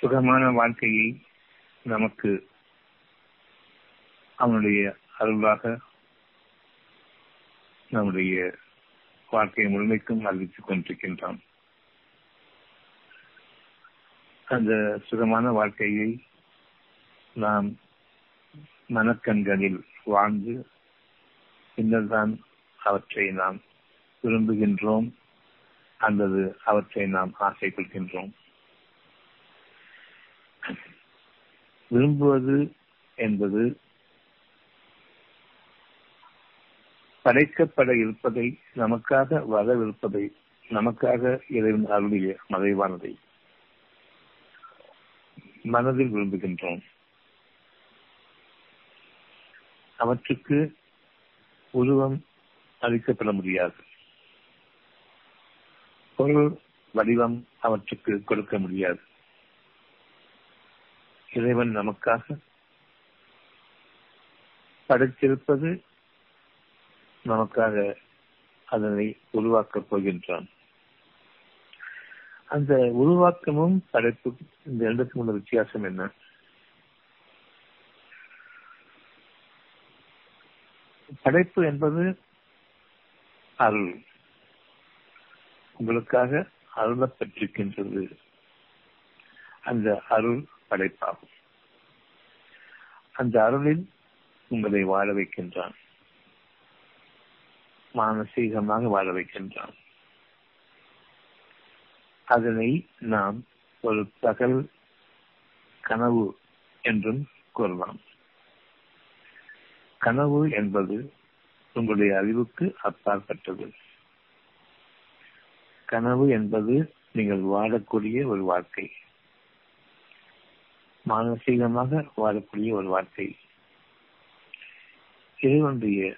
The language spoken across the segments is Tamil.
சுகமான வாழ்க்கையை நமக்கு அவனுடைய அருளாக நம்முடைய வாழ்க்கையை முழுமைக்கும் அறிவித்துக் கொண்டிருக்கின்றான். அந்த சுகமான வாழ்க்கையை நாம் மனக்கண்களில் வாழ்ந்து பின்னர்தான் அவற்றை நாம் விரும்புகின்றோம் அல்லது அவற்றை நாம் ஆசை கொள்கின்றோம் விரும்புவது என்பது படைக்கப்பட இருப்பதை நமக்காக வரவிருப்பதை நமக்காக இறைவன் அருளிய மறைவானதை மனதில் விரும்புகின்றோம். அவற்றுக்கு உருவம் அளிக்கப்பட முடியாது. பொருள் வடிவம் அவற்றுக்கு கொடுக்க முடியாது. இறைவன் நமக்காக படைத்திருப்பது நமக்காக அதனை உருவாக்கப் போகின்றான். அந்த உருவாக்கமும் படைப்பு இந்த இரண்டுக்கும் உள்ள வித்தியாசம் என்ன? படைப்பு என்பது அருள். உங்களுக்காக அருளப்பட்டிருக்கின்றது. அந்த அருள் படைப்பாகும். அந்த அருளில் உங்களை வாழ வைக்கின்றான். மானசீகமாக வாழ வைக்கின்றான். அதனை நாம் ஒரு பகல் கனவு என்றும் கூறலாம். கனவு என்பது உங்களுடைய அறிவுக்கு அப்பாற்பட்டது. கனவு என்பது நீங்கள் வாழக்கூடிய ஒரு வாழ்க்கை. மானசீகமாக வாழக்கூடிய ஒரு வார்த்தை. இறைவனுடைய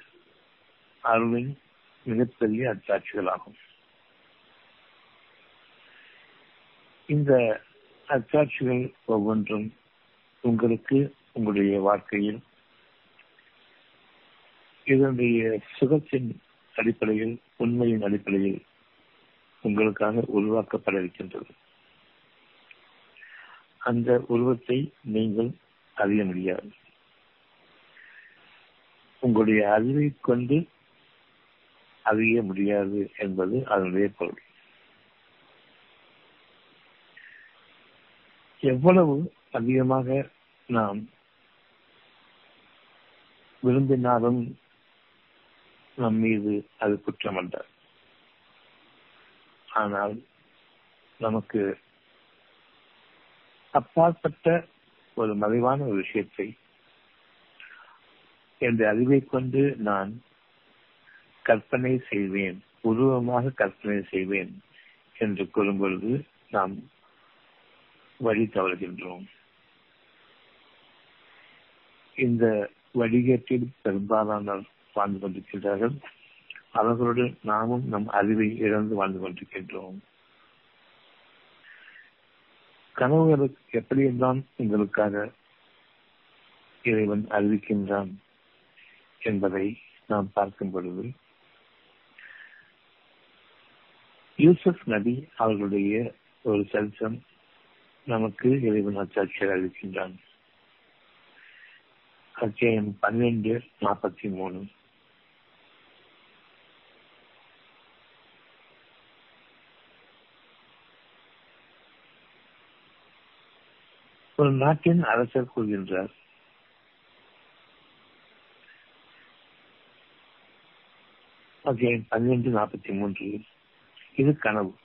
அருளின் மிகப்பெரிய அச்சாட்சிகளாகும். இந்த அச்சாட்சிகள் ஒவ்வொன்றும் உங்களுக்கு உங்களுடைய வாழ்க்கையில் இதனுடைய சுகத்தின் அடிப்படையில் உண்மையின் அடிப்படையில் உங்களுக்காக உருவாக்கப்பட இருக்கின்றது. அந்த உருவத்தை நீங்கள் அறிய முடியாது. உங்களுடைய அறிவை கொண்டு அறிய முடியாது என்பது அதனுடைய பொருள். எவ்வளவு அதிகமாக நாம் விரும்பினாலும் நம் மீது அது குற்றமல்ல. ஆனால் நமக்கு அப்பாற்பட்ட ஒரு மறைவான ஒரு விஷயத்தை என்ற அறிவை கொண்டு நான் கற்பனை செய்வேன் உருவமாக கற்பனை செய்வேன் என்று கூறும் பொழுது நாம் வழி தவறுகின்றோம். இந்த வழிகேட்டில் பெரும்பாலானோர் வாழ்ந்து கொண்டிருக்கின்றார்கள். அவர்களோடு நாமும் நம் அறிவை இழந்து வாழ்ந்து கொண்டிருக்கின்றோம். கனவுகளுக்கு எப்படியெல்லாம் உங்களுக்காக இறைவன் அறிவிக்கின்றான் என்பதை நாம் பார்க்கும் பொழுது யூசப் நபி அவர்களுடைய ஒரு சரித்திரம் நமக்கு இறைவன் அச்சாட்சியர் அறிவிக்கின்றான் அத்தியாயம் பன்னிரண்டு நாற்பத்தி மூணு. ஒரு நாட்டின் அரசர் கூறுகின்றார். அத்தியாயம் பன்னிரண்டு நாற்பத்தி மூன்று. இது கனவு.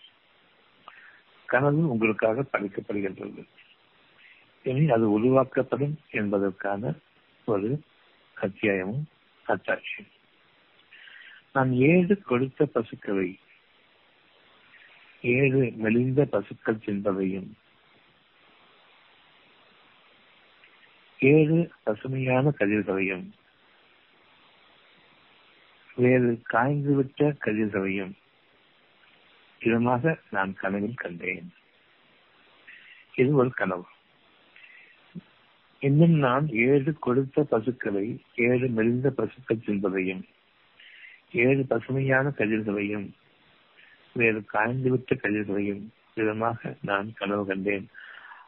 கனவு உங்களுக்காக படைக்கப்படுகின்றது. இனி அது உருவாக்கப்படும் என்பதற்கான ஒரு அத்தியாயமும் அத்தாட்சியும். நான் ஏழு கொடுத்த பசுக்களை ஏழு மெலிந்த பசுக்கள் தின்பதையும் ஏழு பசுமையான கதிர்களையும் வேறு காய்ந்துவிட்ட கதிர்களையும் இதமாக நான் கனவில் கண்டேன். இது ஒரு கனவு. இன்னும் நான் ஏழு கொடுத்த பசுக்களை ஏழு மெலிந்த பசுக்கள் தின்பதையும் ஏழு பசுமையான கதிர்களையும் வேறு காய்ந்துவிட்ட கதிர்களையும் விதமாக நான் கனவு கண்டேன்.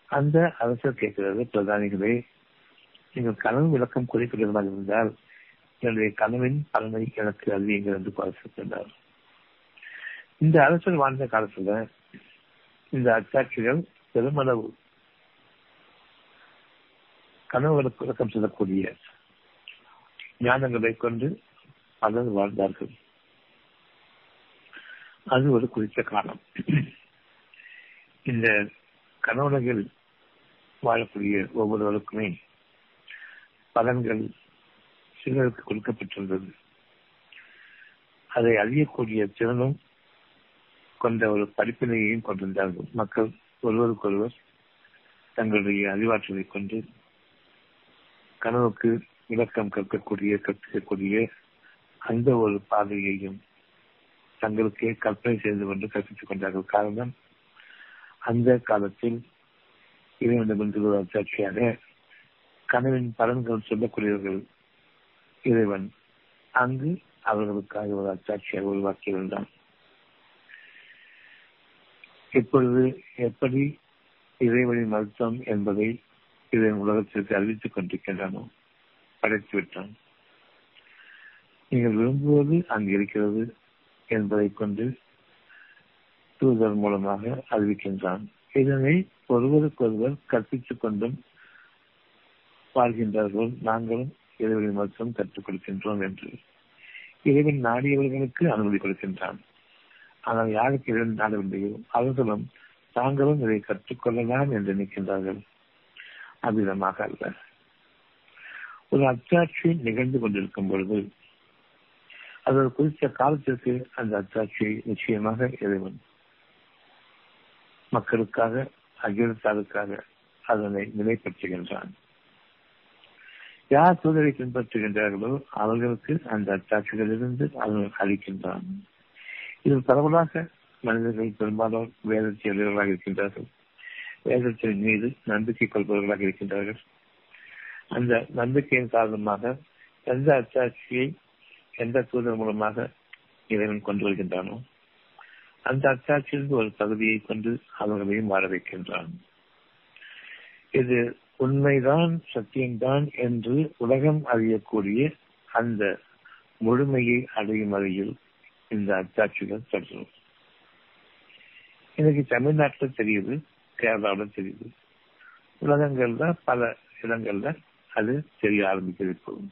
அந்த அரசர் கேட்கிறது பிரதானிகளே நீங்கள் கனவு விளக்கம் குறிப்பிடுவதாக இருந்தால் என்னுடைய கனவின் பலனை எனக்கு அறிவியுங்கள் என்று பாசிக்கின்றார் இந்த அரசர் வாழ்ந்த காலத்துல இந்த அச்சாட்சிகள் பெருமளவு கனவுகளுக்கு விளக்கம் செல்லக்கூடிய ஞானங்களை கொண்டு பலர் வாழ்ந்தார்கள். அது ஒரு குறித்த காலம். இந்த கனவுலகில் வாழக்கூடிய ஒவ்வொருவருக்குமே பலன்கள் சிலருக்கு கொடுக்கப்பட்டிருந்தது. அதை அறியக்கூடிய திறனும் கொண்ட ஒரு படிப்பினையையும் கொண்டிருந்தார்கள். மக்கள் ஒருவருக்கொருவர் தங்களுடைய அறிவாற்றலை கொண்டு கனவுக்கு விளக்கம் கற்கக்கூடிய கற்பிக்கக்கூடிய அந்த ஒரு பாதையையும் தங்களுக்கே கற்பனை செய்து கொண்டு கற்பித்துக் கொண்டார்கள். காரணம் அந்த காலத்தில் இறைவனிடமிருந்து ஒரு அச்சாட்சியாக கனவின் பலன்கள் சொல்லக்கூடியவர்கள் இறைவன். அங்கு அவர்களுக்காக ஒரு அத்தாட்சியாக உருவாக்கியிருந்தான் இப்பொழுது எப்படி இறைவழி மருத்துவம் என்பதை இதன் உலகத்திற்கு அறிவித்துக் கொண்டிருக்கின்றனோ? படைத்து விட்டான். நீங்கள் விரும்புவது அங்கு இருக்கிறது என்பதை கொண்டு தூதர் மூலமாக அறிவிக்கின்றான். இதனை ஒருவருக்கொருவர் கற்பித்துக் கொண்டும் வாழ்கின்றார்கள். நாங்களும் இறைவனின் மருத்துவம் கற்றுக் கொடுக்கின்றோம் என்று. இறைவன் நாடியவர்களுக்கு அனுமதி கொடுக்கின்றான். ஆனால் யாருக்கு இறைவன் நாடவில்லையோ அவர்களும் தாங்களும் இதை கற்றுக்கொள்ளலாம் என்று நினைக்கின்றார்கள். அவ்விதமாக அல்ல. ஒரு அச்சாட்சி நிகழ்ந்து கொண்டிருக்கும் பொழுது அது ஒரு குறித்த காலத்திற்கு அந்த அச்சாட்சியை நிச்சயமாக இறைவன் மக்களுக்காக அகிலத்தாருக்காக அதனை நிலைப்படுத்துகின்றான். யார் தூதரை பின்பற்றுகின்றார்களோ அவர்களுக்கு அந்த அச்சாட்சிகளிலிருந்து அவர்கள் அளிக்கின்றான். இதில் பரவலாக மனிதர்கள் பெரும்பாலும் வேதத்தை எழுதியவர்களாக இருக்கின்றார்கள். வேதத்தின் மீது நம்பிக்கை கொள்பவர்களாக இருக்கின்றார்கள். அந்த நம்பிக்கையின் காரணமாக எந்த அச்சாட்சியை எந்த தூதர் மூலமாக இறைவன் கொண்டு வருகின்றானோ அந்த அத்தாட்சியிலிருந்து ஒரு பகுதியை கொண்டு அவர்களையும் வாழ வைக்கின்றான். இது உண்மைதான் சத்தியம்தான் என்று உலகம் அறியக்கூடிய அந்த முழுமையை அடையும் வகையில் இந்த அத்தாட்சிகள் தொடரும் இன்னைக்கு தமிழ்நாட்டில் தெரியுது கேரளாவில் தெரியுது. உலகங்கள்ல பல இடங்கள்ல அது தெரிய ஆரம்பிக்கிறது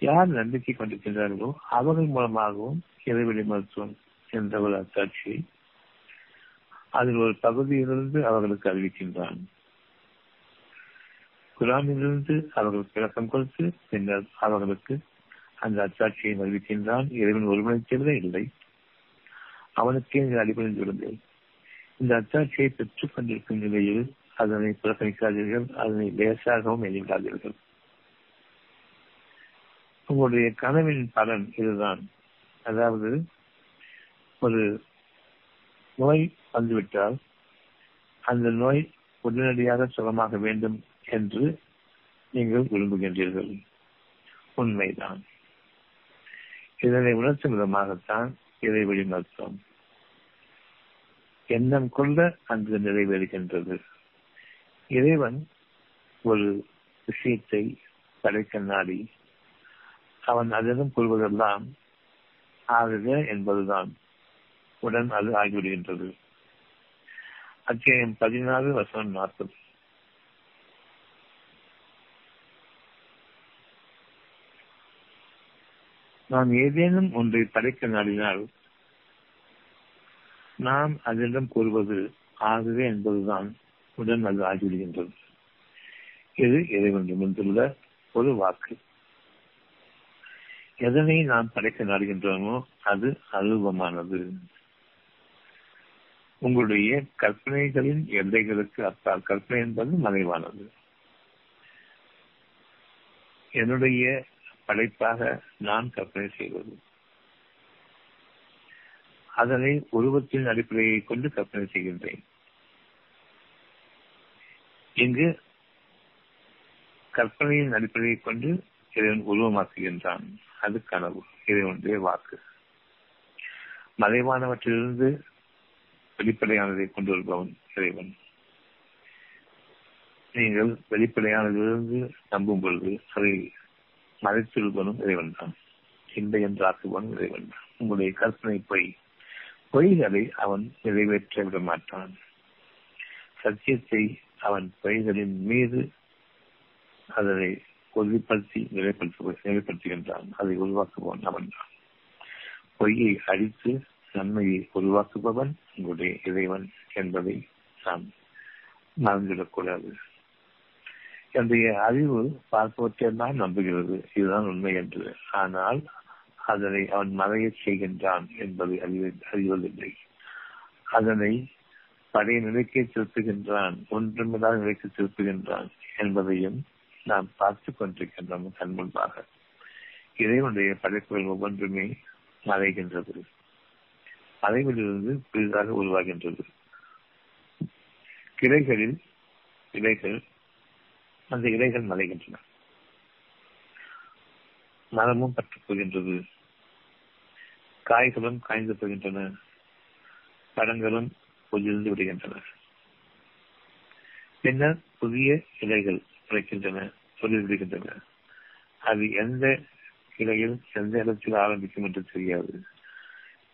யார் நம்பிக்கை கொண்டிருக்கின்றார்களோ அவர்கள் மூலமாகவும் இறைவெளி மருத்துவம் என்ற ஒரு அத்தாட்சியை அதில் ஒரு பகுதியிலிருந்து அவர்களுக்கு அறிவிக்கின்றான். குலாமிலிருந்து அவர்களுக்கு விளக்கம் கொடுத்து பின்னர் அவர்களுக்கு அந்த அச்சாட்சியை அறிவிக்கின்றான் இறைவன் ஒருமணித்தவிர இல்லை. அவனுக்கே நீங்கள் விடுங்கள் இந்த அச்சாட்சியை பெற்றுக் கொண்டிருக்கும் நிலையில் அதனை புறக்கணிக்காதீர்கள். அதனை லேசாகவும் எண்ணிக்காதீர்கள் உங்களுடைய கனவின் பலன் இதுதான். அதாவது ஒரு நோய் வந்துவிட்டால் அந்த நோய் உடனடியாக சுகமாக வேண்டும் என்று நீங்கள் விரும்புகின்றீர்கள். உண்மைதான். இதனை உணர்த்தும் விதமாகத்தான் இறைவழி மருத்துவம் எண்ணம் கொள்ள அங்கு நிறைவேறுகின்றது. இறைவன் ஒரு விஷயத்தை படைக்க நாடி அவன் அதிலும் கொள்வதெல்லாம் ஆகுக என்பதுதான். உடன் அது ஆகிவிடுகின்றது. அத்தியாயம் பதினாறு வசனம் நாற்பது நாம் ஏதேனும் ஒன்றை படைக்க நாடினால் நாம் அதனிடம் கூறுவது ஆகவே என்பதுதான் உடன் அது ஆகிவிடுகின்றது. இது இறைவனிடமிருந்துள்ள ஒரு வாக்கு. எதனை நாம் படைக்க நாடுகின்றோமோ அது அருவமானது. உங்களுடைய கற்பனைகளின் எல்லைகளுக்கு அப்பால் கற்பனை என்பது மறைவானது. என்னுடைய படைப்பாக நான் கற்பனை செய்வது. அதனை உருவத்தின் அடிப்படையை கொண்டு கற்பனை செய்கின்றேன். இங்கு கற்பனையின் அடிப்படையை கொண்டு இறைவன் உருவமாக்குகின்றான். அது கனவு. இறைவனுடைய வாக்கு. மறைவானவற்றிலிருந்து வெளிப்படையானதை கொண்டு வருபவன் இறைவன். நீங்கள் வெளிப்படையானதிலிருந்து நம்பும் பொழுது அதை மறைத்திருப்பனும் இறைவன் தான். இல்லை என்று ஆக்குவனும் இறைவன் தான். உங்களுடைய கற்பனை பொய் பொய்களை அவன் நிறைவேற்ற விட மாட்டான். சத்தியத்தை அவன் பொய்களின் மீது அதனை உறுதிப்படுத்தி நிலைப்படுத்த நிலைப்படுத்துகின்றான். அதை உருவாக்குபவன் அவன் தான். பொய்யை அழித்து நன்மையை உருவாக்குபவன் உங்களுடைய இறைவன் என்பதை நாம் மறந்துவிடக்கூடாது. என்னுடைய அறிவு பார்ப்பவற்றையெல்லாம் நம்புகிறது. இதுதான் உண்மை என்று. ஆனால் அதனை அவன் மறைய செய்கின்றான் என்பதை அறிவு அறிவதில்லை. அதனை பழைய நிலைக்கே திருப்புகின்றான் ஒன்றுமில்லாத நிலைக்கு திருப்புகின்றான் என்பதையும் நாம் பார்த்து கொண்டிருக்கின்றோம் கண் முன்பாக. இறைவனுடைய படைப்புகள் ஒவ்வொன்றுமே மறைகின்றது. மறைவிலிருந்து புதிதாக உருவாகின்றது. கிளைகளில் இலைகள் அந்த இலைகள் மலைகின்றன. மரமும் பற்றுப் போகின்றது. காய்களும் காய்ந்து போகின்றன. பழங்களும் பொதிர்ந்து விடுகின்றன. பின்னர் புதிய இலைகள் கிடைக்கின்றன விடுகின்றன அது எந்த இலையில் எந்த இடத்தில் ஆரம்பிக்கும் என்று தெரியாது.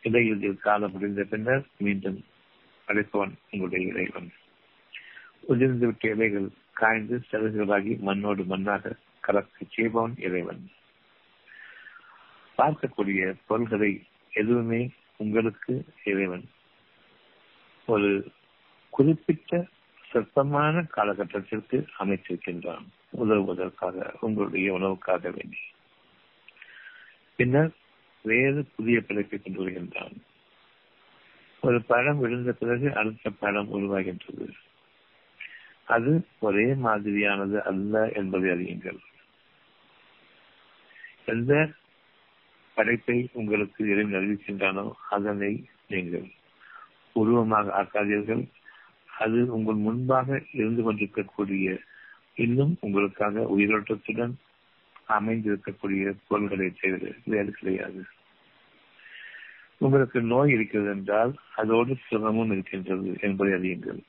இலையில் காலம் முடிந்த பின்னர் மீண்டும் அழைப்பவன் உங்களுடைய இறைவன். உதிர்ந்து விட்ட இலைகள் காய்ந்து செலவுகளாகி மண்ணோடு மண்ணாக கலக்க செய்பவன் இறைவன் பார்க்கக்கூடிய பொருள்களை எதுவுமே உங்களுக்கு இறைவன் ஒரு குறிப்பிட்ட சொற்பமான காலகட்டத்திற்கு அமைத்திருக்கின்றான் உதவுவதற்காக உங்களுடைய உணவுக்காக வேண்டி பின்னர் வேறு புதிய பிழைப்பை கொண்டு வருகின்றான் ஒரு பழம் விழுந்த பிறகு அடுத்த பழம் உருவாகின்றது அது ஒரே மாதிரியானது அல்ல என்பதை அறியுங்கள். எந்த படைப்பை உங்களுக்கு இறைவன் அறிவிக்கின்றானோ அதனை நீங்கள் உருவமாக ஆக்காதீர்கள். அது உங்கள் முன்பாக இருந்து கொண்டிருக்கக்கூடிய இன்னும் உங்களுக்காக உயிரோட்டத்துடன் அமைந்திருக்கக்கூடிய பொருள்களை தவிர வேறு கிடையாது. உங்களுக்கு நோய் இருக்கிறது என்றால் அதோடு சுகமும் இருக்கின்றது என்பதை அறியுங்கள்.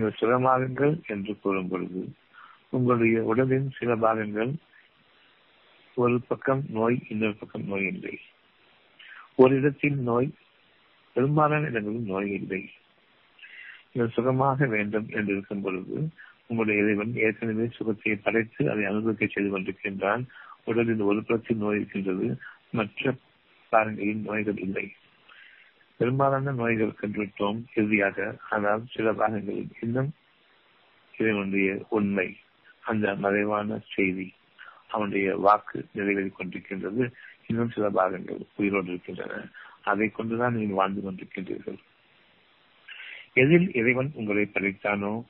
நீங்கள் பாகங்கள் என்று கூறும் பொழுது உங்களுடைய உடலின் சில பாகங்கள் ஒரு பக்கம் நோய் இன்னொரு பக்கம் நோய் இல்லை. ஒரு இடத்தில் நோய் பெரும்பாலான இடங்களில் நோய் இல்லை. நீங்கள் சுகமாக வேண்டும் என்று இருக்கும் பொழுது உங்களுடைய இறைவன் ஏற்கனவே சுகத்தை படைத்து அதை அனுபவிக்க செய்து கொண்டிருக்கின்றான். உடலின் ஒரு புறத்தில் நோய் இருக்கின்றது. மற்ற பாகங்களில் நோய்கள் இல்லை. பெரும்பாலான நோய்கள் கண்டுவிட்டோம் இறுதியாக. ஆனால் சில பாகங்களில் இன்னும் இறைவனுடைய உண்மை அந்த மறைவான செய்தி அவனுடைய வாக்கு நிறைவேறிக் கொண்டிருக்கின்றது. இன்னும் சில பாகங்கள் உயிரோடு இருக்கின்றன. அதை கொண்டுதான் நீங்கள் வாழ்ந்து கொண்டிருக்கின்றீர்கள். எதில் இறைவன் உங்களை படைத்தானோ?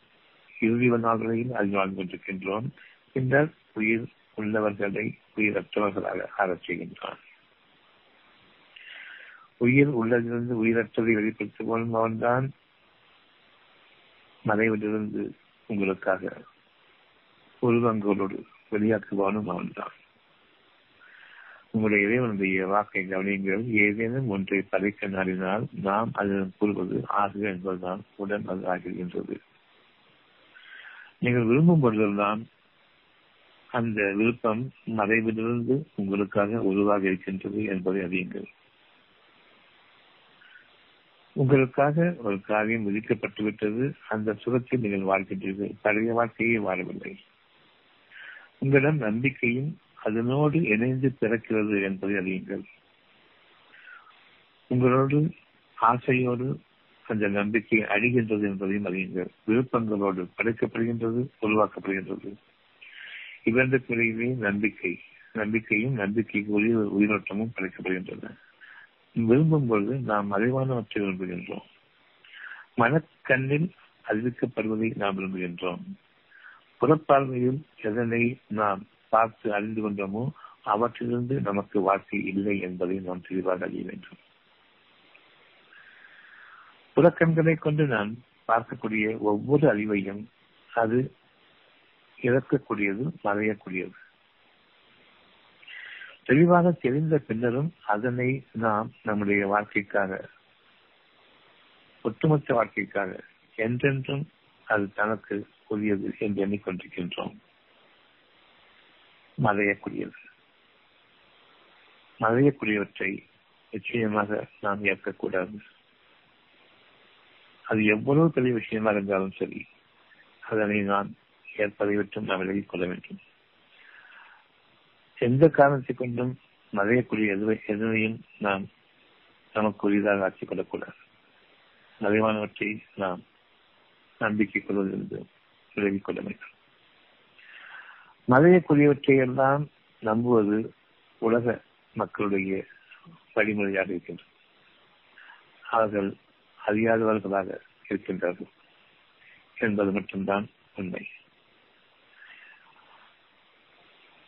இறுதி நாள்களையும் அதில் வாழ்ந்து கொண்டிருக்கின்றோம். பின்னர் உயிர் உள்ளவர்களை உயிரற்றவர்களாக ஆரச் செய்கின்றான். உயிர் உள்ளதிலிருந்து உயிரற்றதை வெளிப்படுத்துவோம். அவன்தான் மறைவிலிருந்து உங்களுக்காக உருவங்களோடு வெளியாக்குவானும் அவன்தான். உங்களுடைய இறைவனுடைய வாக்கை கவனியுங்கள். ஏதேனும் ஒன்றை படைக்க நாடினால் நாம் அதன் கூறுவது ஆகுக என்பதுதான் உடன் அது ஆகின்றது நீங்கள் விரும்பும் பொழுதெல்லாம் அந்த விருப்பம் மறைவிலிருந்து உங்களுக்காக உருவாக இருக்கின்றது என்பதை அறியுங்கள். உங்களுக்காக ஒரு காரியம் விதிக்கப்பட்டு விட்டது அந்த சுரத்தில் நீங்கள் வாழ்கின்றீர்கள். பழைய வாழ்க்கையை வாழவில்லை உங்களிடம் நம்பிக்கையும் அதனோடு இணைந்து பிறக்கிறது என்பதை அறியுங்கள். உங்களோடு ஆசையோடு அந்த நம்பிக்கை அழிகின்றது என்பதையும் அறியுங்கள். விருப்பங்களோடு படைக்கப்படுகின்றது உருவாக்கப்படுகின்றது. இவர்களுக்கிடையே நம்பிக்கை நம்பிக்கையும் நம்பிக்கைக்கு உயிர் உயிரோட்டமும் படைக்கப்படுகின்றன. விரும்பும் பொழுது நாம் மறைவானவற்றை விரும்புகின்றோம். மனக்கண்ணில் அறிவிக்கப்படுவதை நாம் விரும்புகின்றோம். புறப்பார்வையில் எதனை நாம் பார்த்து அறிந்து கொண்டோமோ அவற்றிலிருந்து நமக்கு வாழ்க்கை இல்லை என்பதை நாம் தெளிவாக அறிய வேண்டும். புறக்கண்களை கொண்டு நான் பார்க்கக்கூடிய ஒவ்வொரு அறிவையும் அது இறக்கக்கூடியது மறையக்கூடியது. தெளிவாக தெரிந்த பின்னரும் அதனை நாம் நம்முடைய வாழ்க்கைக்காக ஒட்டுமொத்த வாழ்க்கைக்காக என்றென்றும் அது தனக்கு உரியது என்று எண்ணிக்கொண்டிருக்கின்றோம். மறையக்கூடியது. மறையக்கூடியவற்றை நிச்சயமாக நாம் ஏற்கக்கூடாது. அது எவ்வளவு பெரிய விஷயமா இருந்தாலும் சரி அதனை நான் ஏற்பதை விட்டு நாம் விலகிக் கொள்ள வேண்டும். எந்த காரணத்தை கொண்டும் மறையக்கூடிய எதுவை எதுவையும் நாம் நமக்குரியதாக ஆக்கிக் கொள்ளக்கூடாது மறைவானவற்றை நாம் நம்பிக்கை கொள்வதிலிருந்து விலகிக் கொள்ள வேண்டும். மறையக்கூடியவற்றை எல்லாம் நம்புவது உலக மக்களுடைய வழிமுறையாக இருக்கின்றது. அவர்கள் அறியாதவர்களாக இருக்கின்றார்கள் என்பது மட்டும்தான் உண்மை.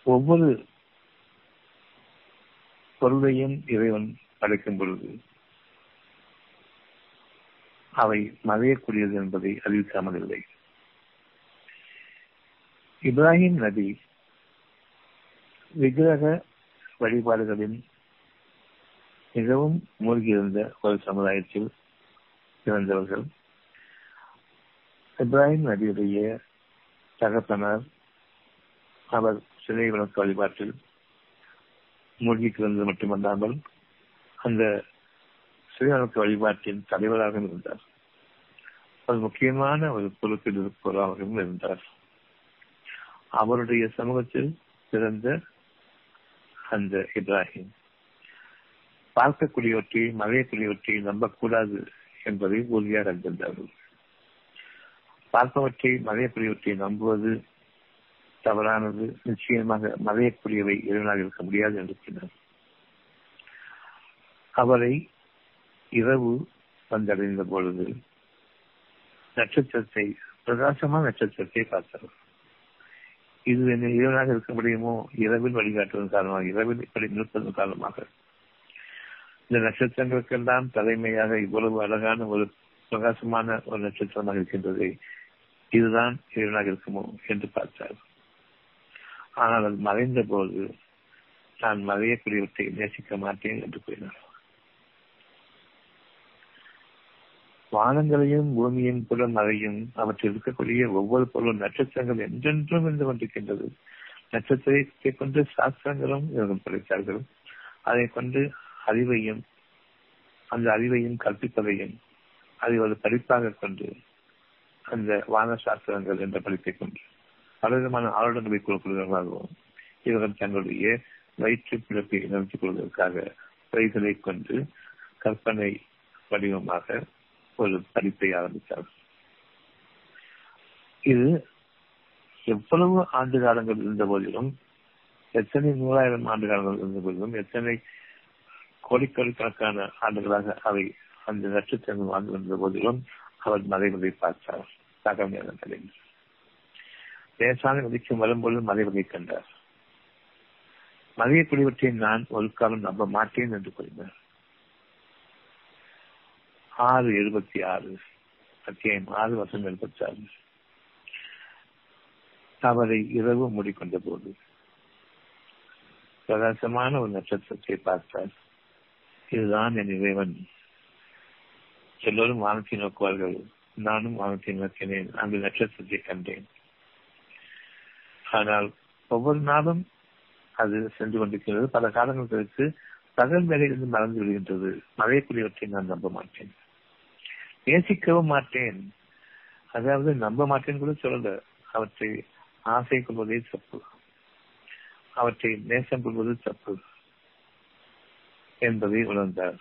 ஒவ்வொரு பொருளையும் இறைவன் படைக்கும் பொழுது அவை மறையக்கூடியது என்பதை அறிவிக்காமல் இல்லை. இப்ராஹிம் நபி விக்கிரக வழிபாடுகளின் மிகவும் மூழ்கியிருந்த ஒரு சமுதாயத்தில் பிறந்தவர்கள். இப்ராஹிம் நபியுடைய தகப்பனர் அவர் சிலை விளக்கு வழிபாட்டில் மூழ்கி கிடந்தது மட்டுமல்லாமல் அந்த சுயநலத்து வழிபாட்டின் தலைவராகவும் இருந்தார். ஒரு முக்கியமான ஒரு பொறுப்பில் இருப்பவராகவும் இருந்தார். அவருடைய சமூகத்தில் பிறந்த அந்த இப்ராஹிம் பார்க்கக்கூடியவற்றை மறையக்கூடியவற்றை நம்பக்கூடாது என்பதை உறுதியாக அறிந்திருந்தார்கள். பார்ப்பவற்றை மறையக்கூடியவற்றை நம்புவது தவறானது நிச்சயமாக மறையக்கூடியவை இறைவனாக இருக்க முடியாது என்று கூறினார் அவரை இரவு வந்தடைந்த பொழுது நட்சத்திரத்தை பிரகாசமான நட்சத்திரத்தை பார்த்தார். இது என்ன இறைவனாக இருக்க முடியுமோ? இரவில் வழிகாட்டுவதன் காரணமாக இரவில் இப்படி நிற்பதன் காரணமாக. இந்த நட்சத்திரங்களுக்கெல்லாம் தலைமையாக இவ்வளவு அழகான ஒரு பிரகாசமான ஒரு நட்சத்திரமாக இருக்கின்றது. இதுதான் இரவனாக இருக்குமோ? என்று பார்த்தார். ஆனால் அது மறைந்த போது நான் மறையக்கூடியவற்றை நேசிக்க மாட்டேன் என்று கூறினார். வானங்களையும் பூமியும் கூட மறையும் அவற்றில் இருக்கக்கூடிய ஒவ்வொரு பொருளும் நட்சத்திரங்கள் என்றென்றும் இருந்து கொண்டிருக்கின்றது. நட்சத்திரத்தை கொண்டு சாஸ்திரங்களும் இவர்கள் படைத்தார்கள். அதை கொண்டு அறிவையும் அந்த அறிவையும் கற்பிப்பதையும் அதை ஒரு படிப்பாக கொண்டு அந்த வான சாஸ்திரங்கள் என்ற படிப்பை கொண்டு பலவிதமான ஆளுநர்களை கொடுப்பதற்காகவும் இவர்கள் தங்களுடைய வயிற்று பிறப்பை நிறுத்திக் கொள்வதற்காக பைகளை கொண்டு கற்பனை வடிவமாக ஒரு படிப்பை ஆரம்பித்தார். இது எவ்வளவு ஆண்டு காலங்கள் இருந்த போதிலும் எத்தனை நூறாயிரம் ஆண்டு காலங்கள் இருந்த போதிலும் எத்தனை கோடிக்கணக்கான ஆண்டுகளாக அவை அந்த நட்சத்திரங்கள் வாழ்ந்து வந்த போதிலும் அவர் மறைவதை பார்த்தார். தகவல் லேசான விதிக்கும் வரும்பொழுது மறைவதை கண்டார். மறையக்கூடியவற்றை நான் ஒரு காலம் நம்ப மாட்டேன் என்று கூறினார். ஆறு எழுபத்தி ஆறு அத்தியாயம் ஆறு வருஷம் எழுபத்தி ஆறு. அவரை இரவு மூடிக்கொண்ட போது பிரகாசமான ஒரு நட்சத்திரத்தை பார்த்தார். இதுதான் என் இறைவன். எல்லோரும் வானத்தை நோக்குவார்கள். நானும் வானத்தை நோக்கினேன். அந்த நட்சத்திரத்தை கண்டேன். ஆனால் ஒவ்வொரு நாளும் அது சென்று கொண்டிருக்கிறது. பல காலங்கள் கழித்து பகல் வேலையிலிருந்து மறந்து விடுகின்றது. மழைக்குரியவற்றை நான் நம்ப மாட்டேன். நேசிக்கவும் மாட்டேன். அதாவது நம்ப மாட்டேன் கூட சொல்லல. அவற்றை ஆசை கொள்வதே தப்பு. அவற்றை நேசம் கொள்வது தப்பு என்பதை உணர்ந்தார்.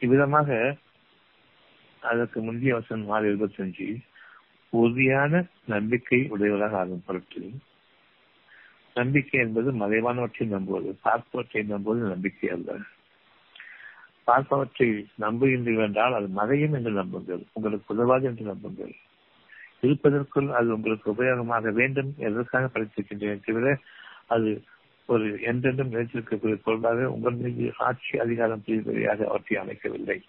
இவ்விதமாக அதற்கு முந்தைய வசனம் நாலு எழுபத்தி அஞ்சு உறுதியான நம்பிக்கை உடையவராக ஆகும் பொருட்டு. நம்பிக்கை என்பது மறைவானவற்றை நம்புவது பார்ப்பவற்றை நம்புவது நம்பிக்கை அல்ல. பார்ப்பவற்றை நம்புகின்றீர்கள் என்றால் அது மறையும் என்று நம்புங்கள் உங்களுக்கு உதவாது என்று நம்புங்கள். இருப்பதற்குள் அது உங்களுக்கு உபயோகமாக வேண்டும் எதற்காக படித்திருக்கின்றேன் தவிர அது ஒரு என்றென்றும் நிலைத்திருக்கக்கூடிய பொருளாக உங்கள் மீது ஆட்சி அதிகாரம் புரிவதையாக அவற்றை அமைக்கவில்லை.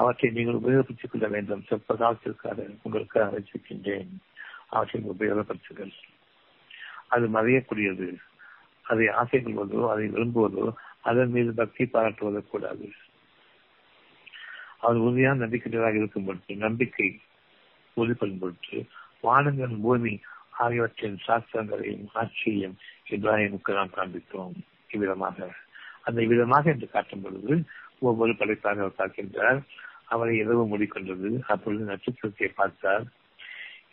அவற்றை நீங்கள் உபயோகப்படுத்திக் கொள்ள வேண்டும். சொற்ப காலத்திற்காக உங்களுக்காக வைத்திருக்கின்றேன் அவற்றை உபயோகப்படுத்துங்கள். அது மறையக்கூடியது. அதை ஆசை கொள்வதோ அதை விரும்புவதோ அதன் மீது பக்தி பாராட்டுவதோ கூடாது. அவர் உறுதியான நம்பிக்கையாக இருக்கும் பொழுது நம்பிக்கை உறுதிப்படும் பொருட்டு வானங்கள் பூமி ஆகியவற்றின் சாஸ்திரங்களையும் ஆட்சியையும் இப்ராஹிமுக்கு நாம் காண்பித்தோம். இவ்விதமாக. அந்த விதமாக என்று காட்டும் பொழுது ஒவ்வொரு படைப்பாக அவர் பார்க்கின்றார். அவரை இரவு மூடிக்கொண்டது. அப்பொழுது நட்சத்திரத்தை பார்த்தார்.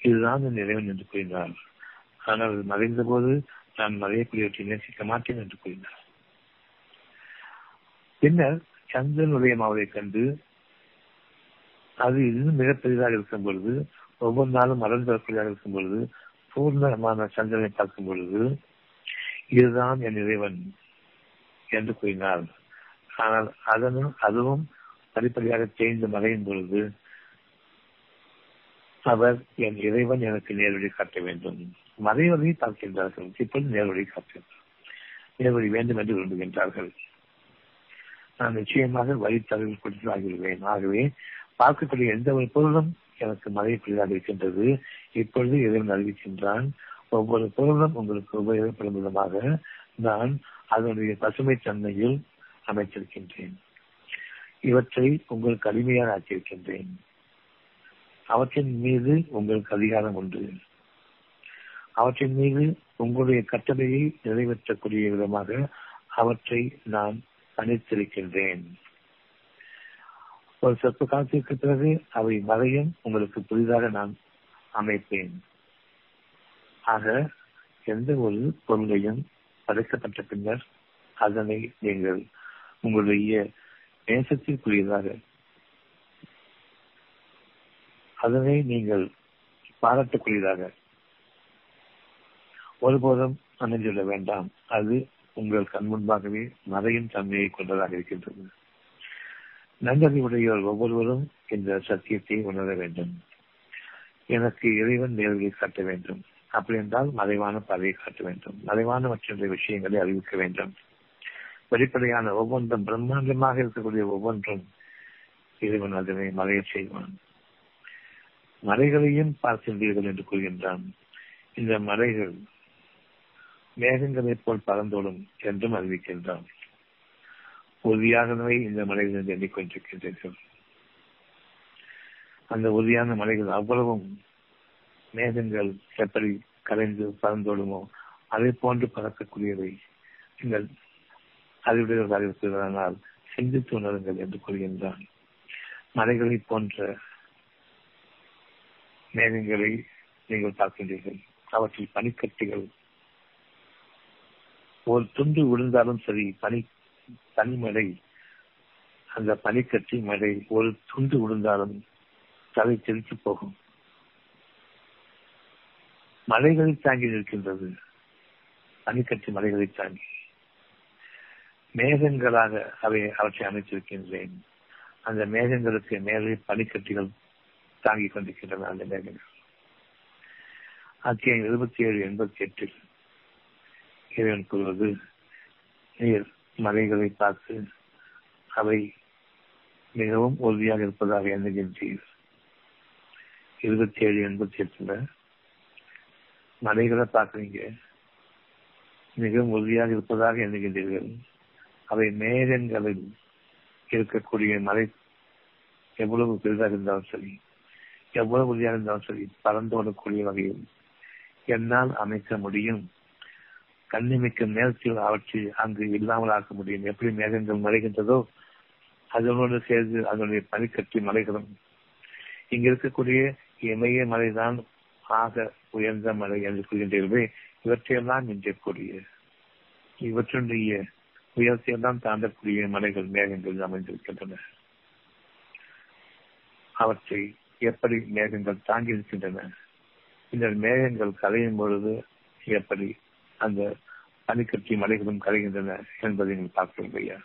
இதுதான் என் இறைவன் என்று கூறினார். ஆனால் மறைந்த போது நான் மறையக்கூடியவற்றை நேசிக்க மாட்டேன் என்று கூறினார். பின்னர் சந்திரன் உதயமாவதைக் கண்டு அது இன்னும் மிக பெரிதாக இருக்கும் பொழுது ஒவ்வொரு நாளும் மறந்து இருக்கும் பொழுது பூர்ணமான சந்திரனை பார்க்கும் பொழுது இதுதான் என் இறைவன் என்று கூறினார். ஆனால் அதனும் அதுவும் படிப்படியாக தேய்ந்து மறையும் பொழுது அவர் என் இறைவன் எனக்கு நேர்வழி காட்ட வேண்டும். மறைவதை பார்க்கின்றார்கள் இப்பொழுது நேர்வழி காட்டுகிறார் நேர்வழி வேண்டும் என்று விரும்புகின்றார்கள். நான் நிச்சயமாக வழித்தகவல் கொடுத்து ஆகிவிடுவேன். ஆகவே பார்க்கக்கூடிய எந்த ஒரு பொருளும் எனக்கு மறையக்கூடியதாக இருக்கின்றது. இப்பொழுது இறைவன் அறிவிக்கின்றான் ஒவ்வொரு பொருளும் உங்களுக்கு உபயோகப்படும் விதமாக நான் அதனுடைய பசுமை தன்மையில் அமைத்திருக்கின்றேன். இவற்றை உங்களுக்கு அடிமையாக ஆக்கியிருக்கின்றேன் அவற்றின் மீது உங்களுக்கு அதிகாரம் உண்டு. அவற்றின் மீது உங்களுடைய கட்டளையை நிறைவேற்றக்கூடிய விதமாக அவற்றை நான் அணித்திருக்கின்றேன் ஒரு சொற்ப காலத்திற்கு பிறகு அவை மறையும் உங்களுக்கு புதிதாக நான் அமைப்பேன். ஆக எந்த ஒரு பொருளையும் படைக்கப்பட்ட பின்னர் அதனை நீங்கள் உங்களுடைய நேசத்திற்குரியதாக அதனை நீங்கள் பாராட்டக்கூடியதாக ஒருபோதும் அமைந்துவிட வேண்டாம். அது உங்கள் கண் முன்பாகவே மறையும் தன்மையை கொண்டதாக இருக்கின்றது. நன்றறிவுடையோர் ஒவ்வொருவரும் இந்த சத்தியத்தை உணர வேண்டும். எனக்கு இறைவன் நேர்வழி காட்ட வேண்டும். அப்படி என்றால் மறைவான பதவியை காட்ட வேண்டும். மறைவான மற்ற விஷயங்களை அறிவிக்க வேண்டும். வெளிப்படையான ஒவ்வொன்றும் பிரம்மாண்டமாக இருக்கக்கூடிய ஒவ்வொன்றும் இறைவன் அதனை மறைய செய்வான். மலைகளையும் பார்க்கின்றீர்கள் என்று கூறுகின்றான். இந்த மலைகள் மேகங்களைப் போல் பறந்தோடும் என்றும் அறிவிக்கின்றான். உறுதியாகவே இந்த மலைகள் என்று எண்ணிக்கொண்டிருக்கின்றீர்கள். அந்த உறுதியான மலைகள் அவ்வளவும் மேகங்கள் எப்படி கலைந்து பறந்தோடுமோ அதை போன்று பறக்கக்கூடியவை. நீங்கள் அறிவுடையவர்கள் அறிவித்ததனால் சிந்தித்து உணருங்கள் என்று கூறுகின்றான் மலைகளை போன்ற மேகங்களை நீங்கள் பார்க்கின்றீர்கள். அவற்றில் பனிக்கட்டிகள் ஒரு துண்டு விழுந்தாலும் சரி பனி பனிமலை அந்த பனிக்கட்டி மழை ஒரு துண்டு விழுந்தாலும் தலை தெரித்து போகும். மலைகளை தாங்கி நிற்கின்றது. பனிக்கட்டி மலைகளை தாங்கி. மேகங்களாக அவை அவற்றை அமைத்திருக்கின்றேன். அந்த மேகங்களுக்கு மேலே பனிக்கட்டிகள் தாங்கிக் கொண்டிருக்கின்றன அந்த மேகங்கள். அத்தியாயம் இருபத்தி ஏழு எண்பத்தி எட்டில் இறைவன் கூறுவது நீர் மலைகளை பார்த்து அவை மிகவும் உறுதியாக இருப்பதாக எண்ணுகின்றீர். இருபத்தி ஏழு எண்பத்தி எட்டுல மலைகளை பார்க்குறீங்க மிகவும் உறுதியாக இருப்பதாக எண்ணுகின்றீர்கள். அவை மேகங்களில் இருக்கக்கூடிய மலை எவ்வளவு பெரிதாக இருந்தாலும் சரி எவ்வளவு உறுதியாக இருந்தாலும் சரி பறந்தோடக்கூடிய வகையில் என்னால் அமைக்க முடியும். கண்ணிமிக்க நேரத்தில் அவற்றை அங்கு இல்லாமல் ஆக்க முடியும். எப்படி மேகங்கள் மறைகின்றதோ அதனோடு சேர்ந்து அதனுடைய பனிக்கட்டி மலைகளும். இங்கு இருக்கக்கூடிய இமய மலைதான் ஆக உயர்ந்த மலை என்று கூறுகின்றீர்களே இவற்றையெல்லாம் மிஞ்சக்கூடிய இவற்றுடைய உயர்ச்சியெல்லாம் தாண்டக்கூடிய மலைகள் மேகங்கள் அமைந்திருக்கின்றன. அவற்றை எப்படி மேகங்கள் தாங்கி இருக்கின்றன பின்னர் மேகங்கள் கலையும் பொழுது எப்படி அந்த பனிக்கட்டி மலைகளும் கலைகின்றன என்பதை நீங்கள் பார்க்கவில்லையா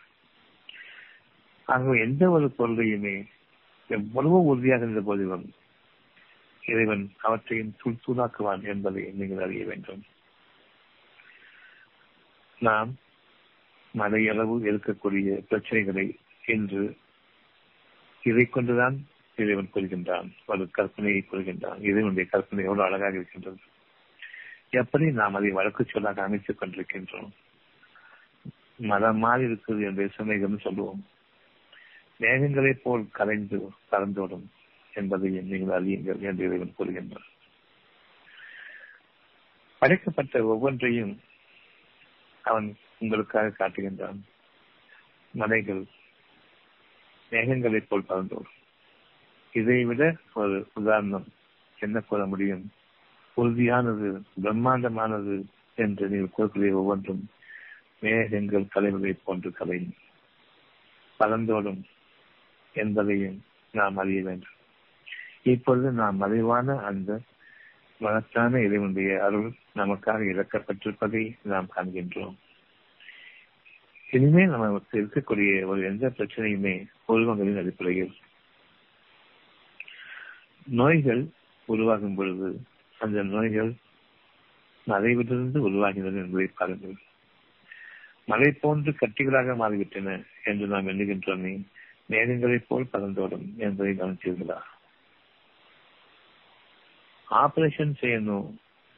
ஆகவே எந்த ஒரு பொருளையுமே எவ்வளவு உறுதியாக இருந்த போதிலும் இறைவன் அவற்றையும் தூள் தூளாக்குவான் என்பதை நீங்கள் அறிய வேண்டும். நாம் மலையளவு இருக்கக்கூடிய பிரச்சனைகளை என்று இதை கொண்டுதான் இறைவன் கூறுகின்றான். ஒரு கற்பனையை கூறுகின்றான். இறைவனுடைய கற்பனை எவ்வளவு அழகாக இருக்கின்றது. எப்படி நாம் அதை வழக்கு சொல்லாக அமைத்துக் கொண்டிருக்கின்றோம்? மதம் மாறி இருக்குது என்ற சமயம் சொல்லுவோம். மேகங்களைப் போல் கலைந்து பறந்தோடும் என்பதையும் நீங்கள் அறியுங்கள் என்று இறைவன் கூறுகின்றார் படைக்கப்பட்ட ஒவ்வொன்றையும் அவன் உங்களுக்காக காட்டுகின்றான் மலைகள் மேகங்களைப் போல் பறந்தோர் இதைவிட ஒரு உதாரணம் என்ன கூற முடியும்? உறுதியானது பிரம்மாண்டமானது என்று நீங்கள் கூறக்கூடிய ஒவ்வொன்றும் மேகங்கள் கலைவதை போன்று கலையும். பறந்தோடும் என்பதையும் நாம் அறிய வேண்டும். இப்பொழுது நாம் மறைவான அந்த மனத்தான இறைவனுடைய அருள் நமக்காக இழக்கப்பட்டிருப்பதை நாம் காண்கின்றோம். இனிமேல் நமக்கு இருக்கக்கூடிய ஒரு எந்த பிரச்சனையுமே உருவங்களின் அடிப்படையில் நோய்கள் உருவாகும் பொழுது அந்த நோய்கள் மறைவிலிருந்து உருவாகின்றன என்பதை பாருங்கள். மலை போன்று கட்டிகளாக மாறிவிட்டன என்று நாம் எண்ணுகின்றோமே மேகங்களைப் போல் பறந்தோடும் என்பதை கவனித்தீர்களா? ஆபரேஷன் செய்யணும்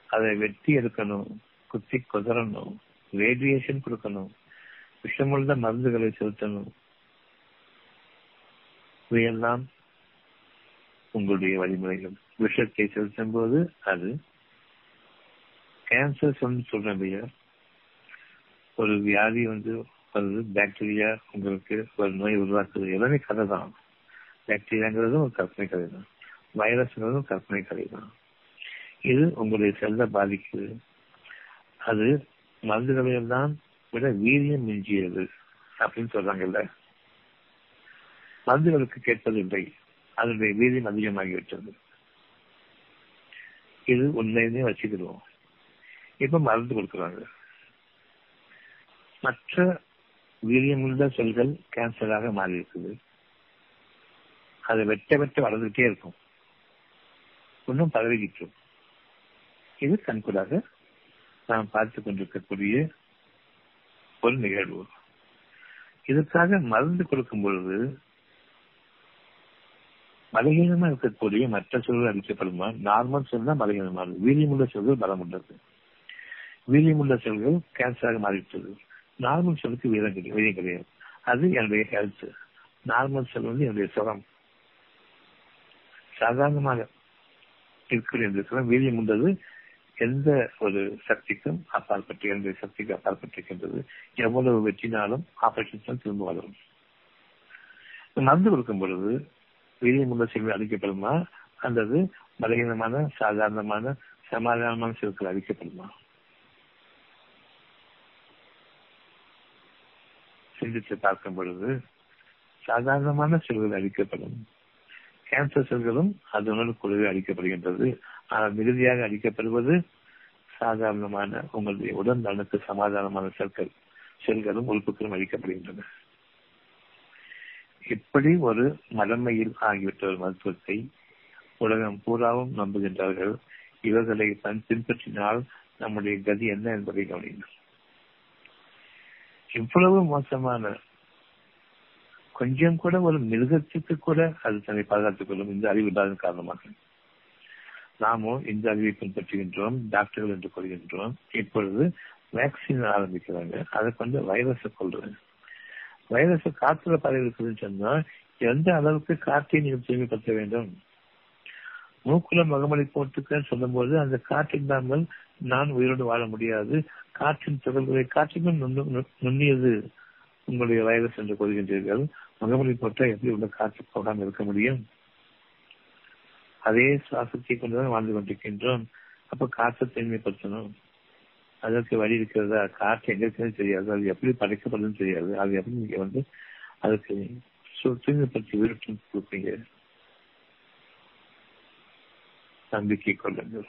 அதை வெட்டி எடுக்கணும் குத்தி கொதரணும் ரேடியேஷன் கொடுக்கணும் விஷமுள்ள மருந்துகளை செலுத்தணும். இவையெல்லாம் உங்களுடைய வழிமுறைகள். விஷத்தை செலுத்தும் போது அது கேன்சர் சொல்ற சொல்றேன் ஒரு வியாதி வந்து வருது பாக்டீரியா உங்களுக்கு ஒரு நோய் உருவாக்குது. எல்லாமே கதை தான். பாக்டீரியாங்கிறதும் ஒரு கற்பனை கதை தான். வைரஸ்ங்கிறதும் கற்பனை கதை தான். இது உங்களுடைய செல்ல பாதிக்குது. அது மருந்துகளையெல்லாம் விட வீரியம் மிஞ்சியது அப்படின்னு சொல்றாங்கல்ல? மருந்துகளுக்கு கேட்பதில்லை. அதனுடைய வீரியம் அதிகமாகிவிட்டது. இது உண்மையுமே வச்சுக்கிடுவோம். இப்ப மருந்து கொடுக்குறாங்க. மற்ற வீரியமுள்ள செல்கள் கேன்சராக மாறி இருக்குது அது வெட்ட வெட்ட வளர்ந்துட்டே இருக்கும். இன்னும் பரவிக்கிட்டு இது கண்கூடாக நாம் பார்த்து கொண்டிருக்கக்கூடிய ஒரு நிகழ்வு. இதற்காக மருந்து கொடுக்கும் பொழுது பலகீனமா இருக்கக்கூடிய மற்ற சொல்கள் அளிக்கப்படுமா நார்மல் செல் தான் பலகீனமானது வீரியமுள்ள செல்கள் பலம் உள்ளது. வீரியமுள்ள செல்கள் கேன்சராக மாறிவிட்டது. நார்மல் செல்லுக்கு வீரம் கிடையாது வீரியம் கிடையாது. அது என்னுடைய ஹெல்த் நார்மல் செல் வந்து என்னுடைய சுரம் சாதாரணமாக இருக்கிற இந்த சுகம் வீரியம் உள்ளது. எந்த ஒரு சக்திக்கும் அப்பாற்பட்டு எந்த சக்திக்கு அப்பாற்பட்டிருக்கின்றது எவ்வளவு வெற்றினாலும் ஆபரேஷன் திரும்ப வளரும் மருந்து கொடுக்கும் பொழுது வீரியமுள்ள செல்கள் அளிக்கப்படுமா அல்லது பலகீனமான சாதாரணமான சமாதானமான செல்கள் அளிக்கப்படுமா சிந்தித்து பார்க்கும் பொழுது சாதாரணமான செல்கள் அளிக்கப்படும் கேன்சர் செல்களும் அதனுடன் கூடவே அழிக்கப்படுகின்றது. ஆனால் மிகுதியாக அழிக்கப்படுவது சாதாரணமான உங்களுடைய உடல் நலனுக்கு சமாதானமான செல்கள் செல்களும் உறுப்புகளும் அளிக்கப்படுகின்றன இப்படி ஒரு மடமையில் ஆகிவிட்ட ஒரு மருத்துவத்தை உலகம் பூராவும் நம்புகின்றார்கள். இவர்களை பின்பற்றினால் நம்முடைய கதி என்ன என்பதை கவனிங்கள் இவ்வளவு மோசமான கொஞ்சம் கூட ஒரு மிருகத்துக்கு கூட அது தன்னை பாதுகாத்துக் கொள்ளும் இந்த அறிவு இல்லாத காரணமாக. நாமும் இந்த அறிவை பின்பற்றுகின்றோம் டாக்டர்கள் என்று கொள்கின்றோம் இப்பொழுது வேக்சின் ஆரம்பிக்கிறாங்க. அதை கொண்டு வைரஸை கொள்றேன் வைரஸ் காற்றுல பரவி இருக்குதுன்னு சொன்னா எந்த அளவுக்கு காற்றை நீங்கள் தூய்மைப்படுத்த வேண்டும்? மூக்குல மகமலை போட்டுக்கன்னு சொல்லும் போது அந்த காற்றில்லாமல் நான் உயிரோடு வாழ முடியாது. காற்றின் துகள்களை காற்றிலும் நுண்ணியது உங்களுடைய வைரஸ் என்று கூறுகின்றீர்கள். முகமொழி போட்டால் எப்படி உள்ள காற்று போகாமல் இருக்க முடியும்? அதே சுவாசத்தை கொண்டுதான் வாழ்ந்து கொண்டிருக்கின்றோம். அப்ப காற்றை தூய்மைப்படுத்தணும் அதற்கு வழி இருக்கிறதா? காற்று எங்க இருக்கிறது தெரியாது. அது எப்படி படைக்கப்படுதுன்னு தெரியாது. அது எப்படி நீங்க வந்து அதுக்கு தூய்மைப்படுத்தி விருப்பம் கொடுப்பீங்க? நம்பிக்கை கொள்ளுங்கள்.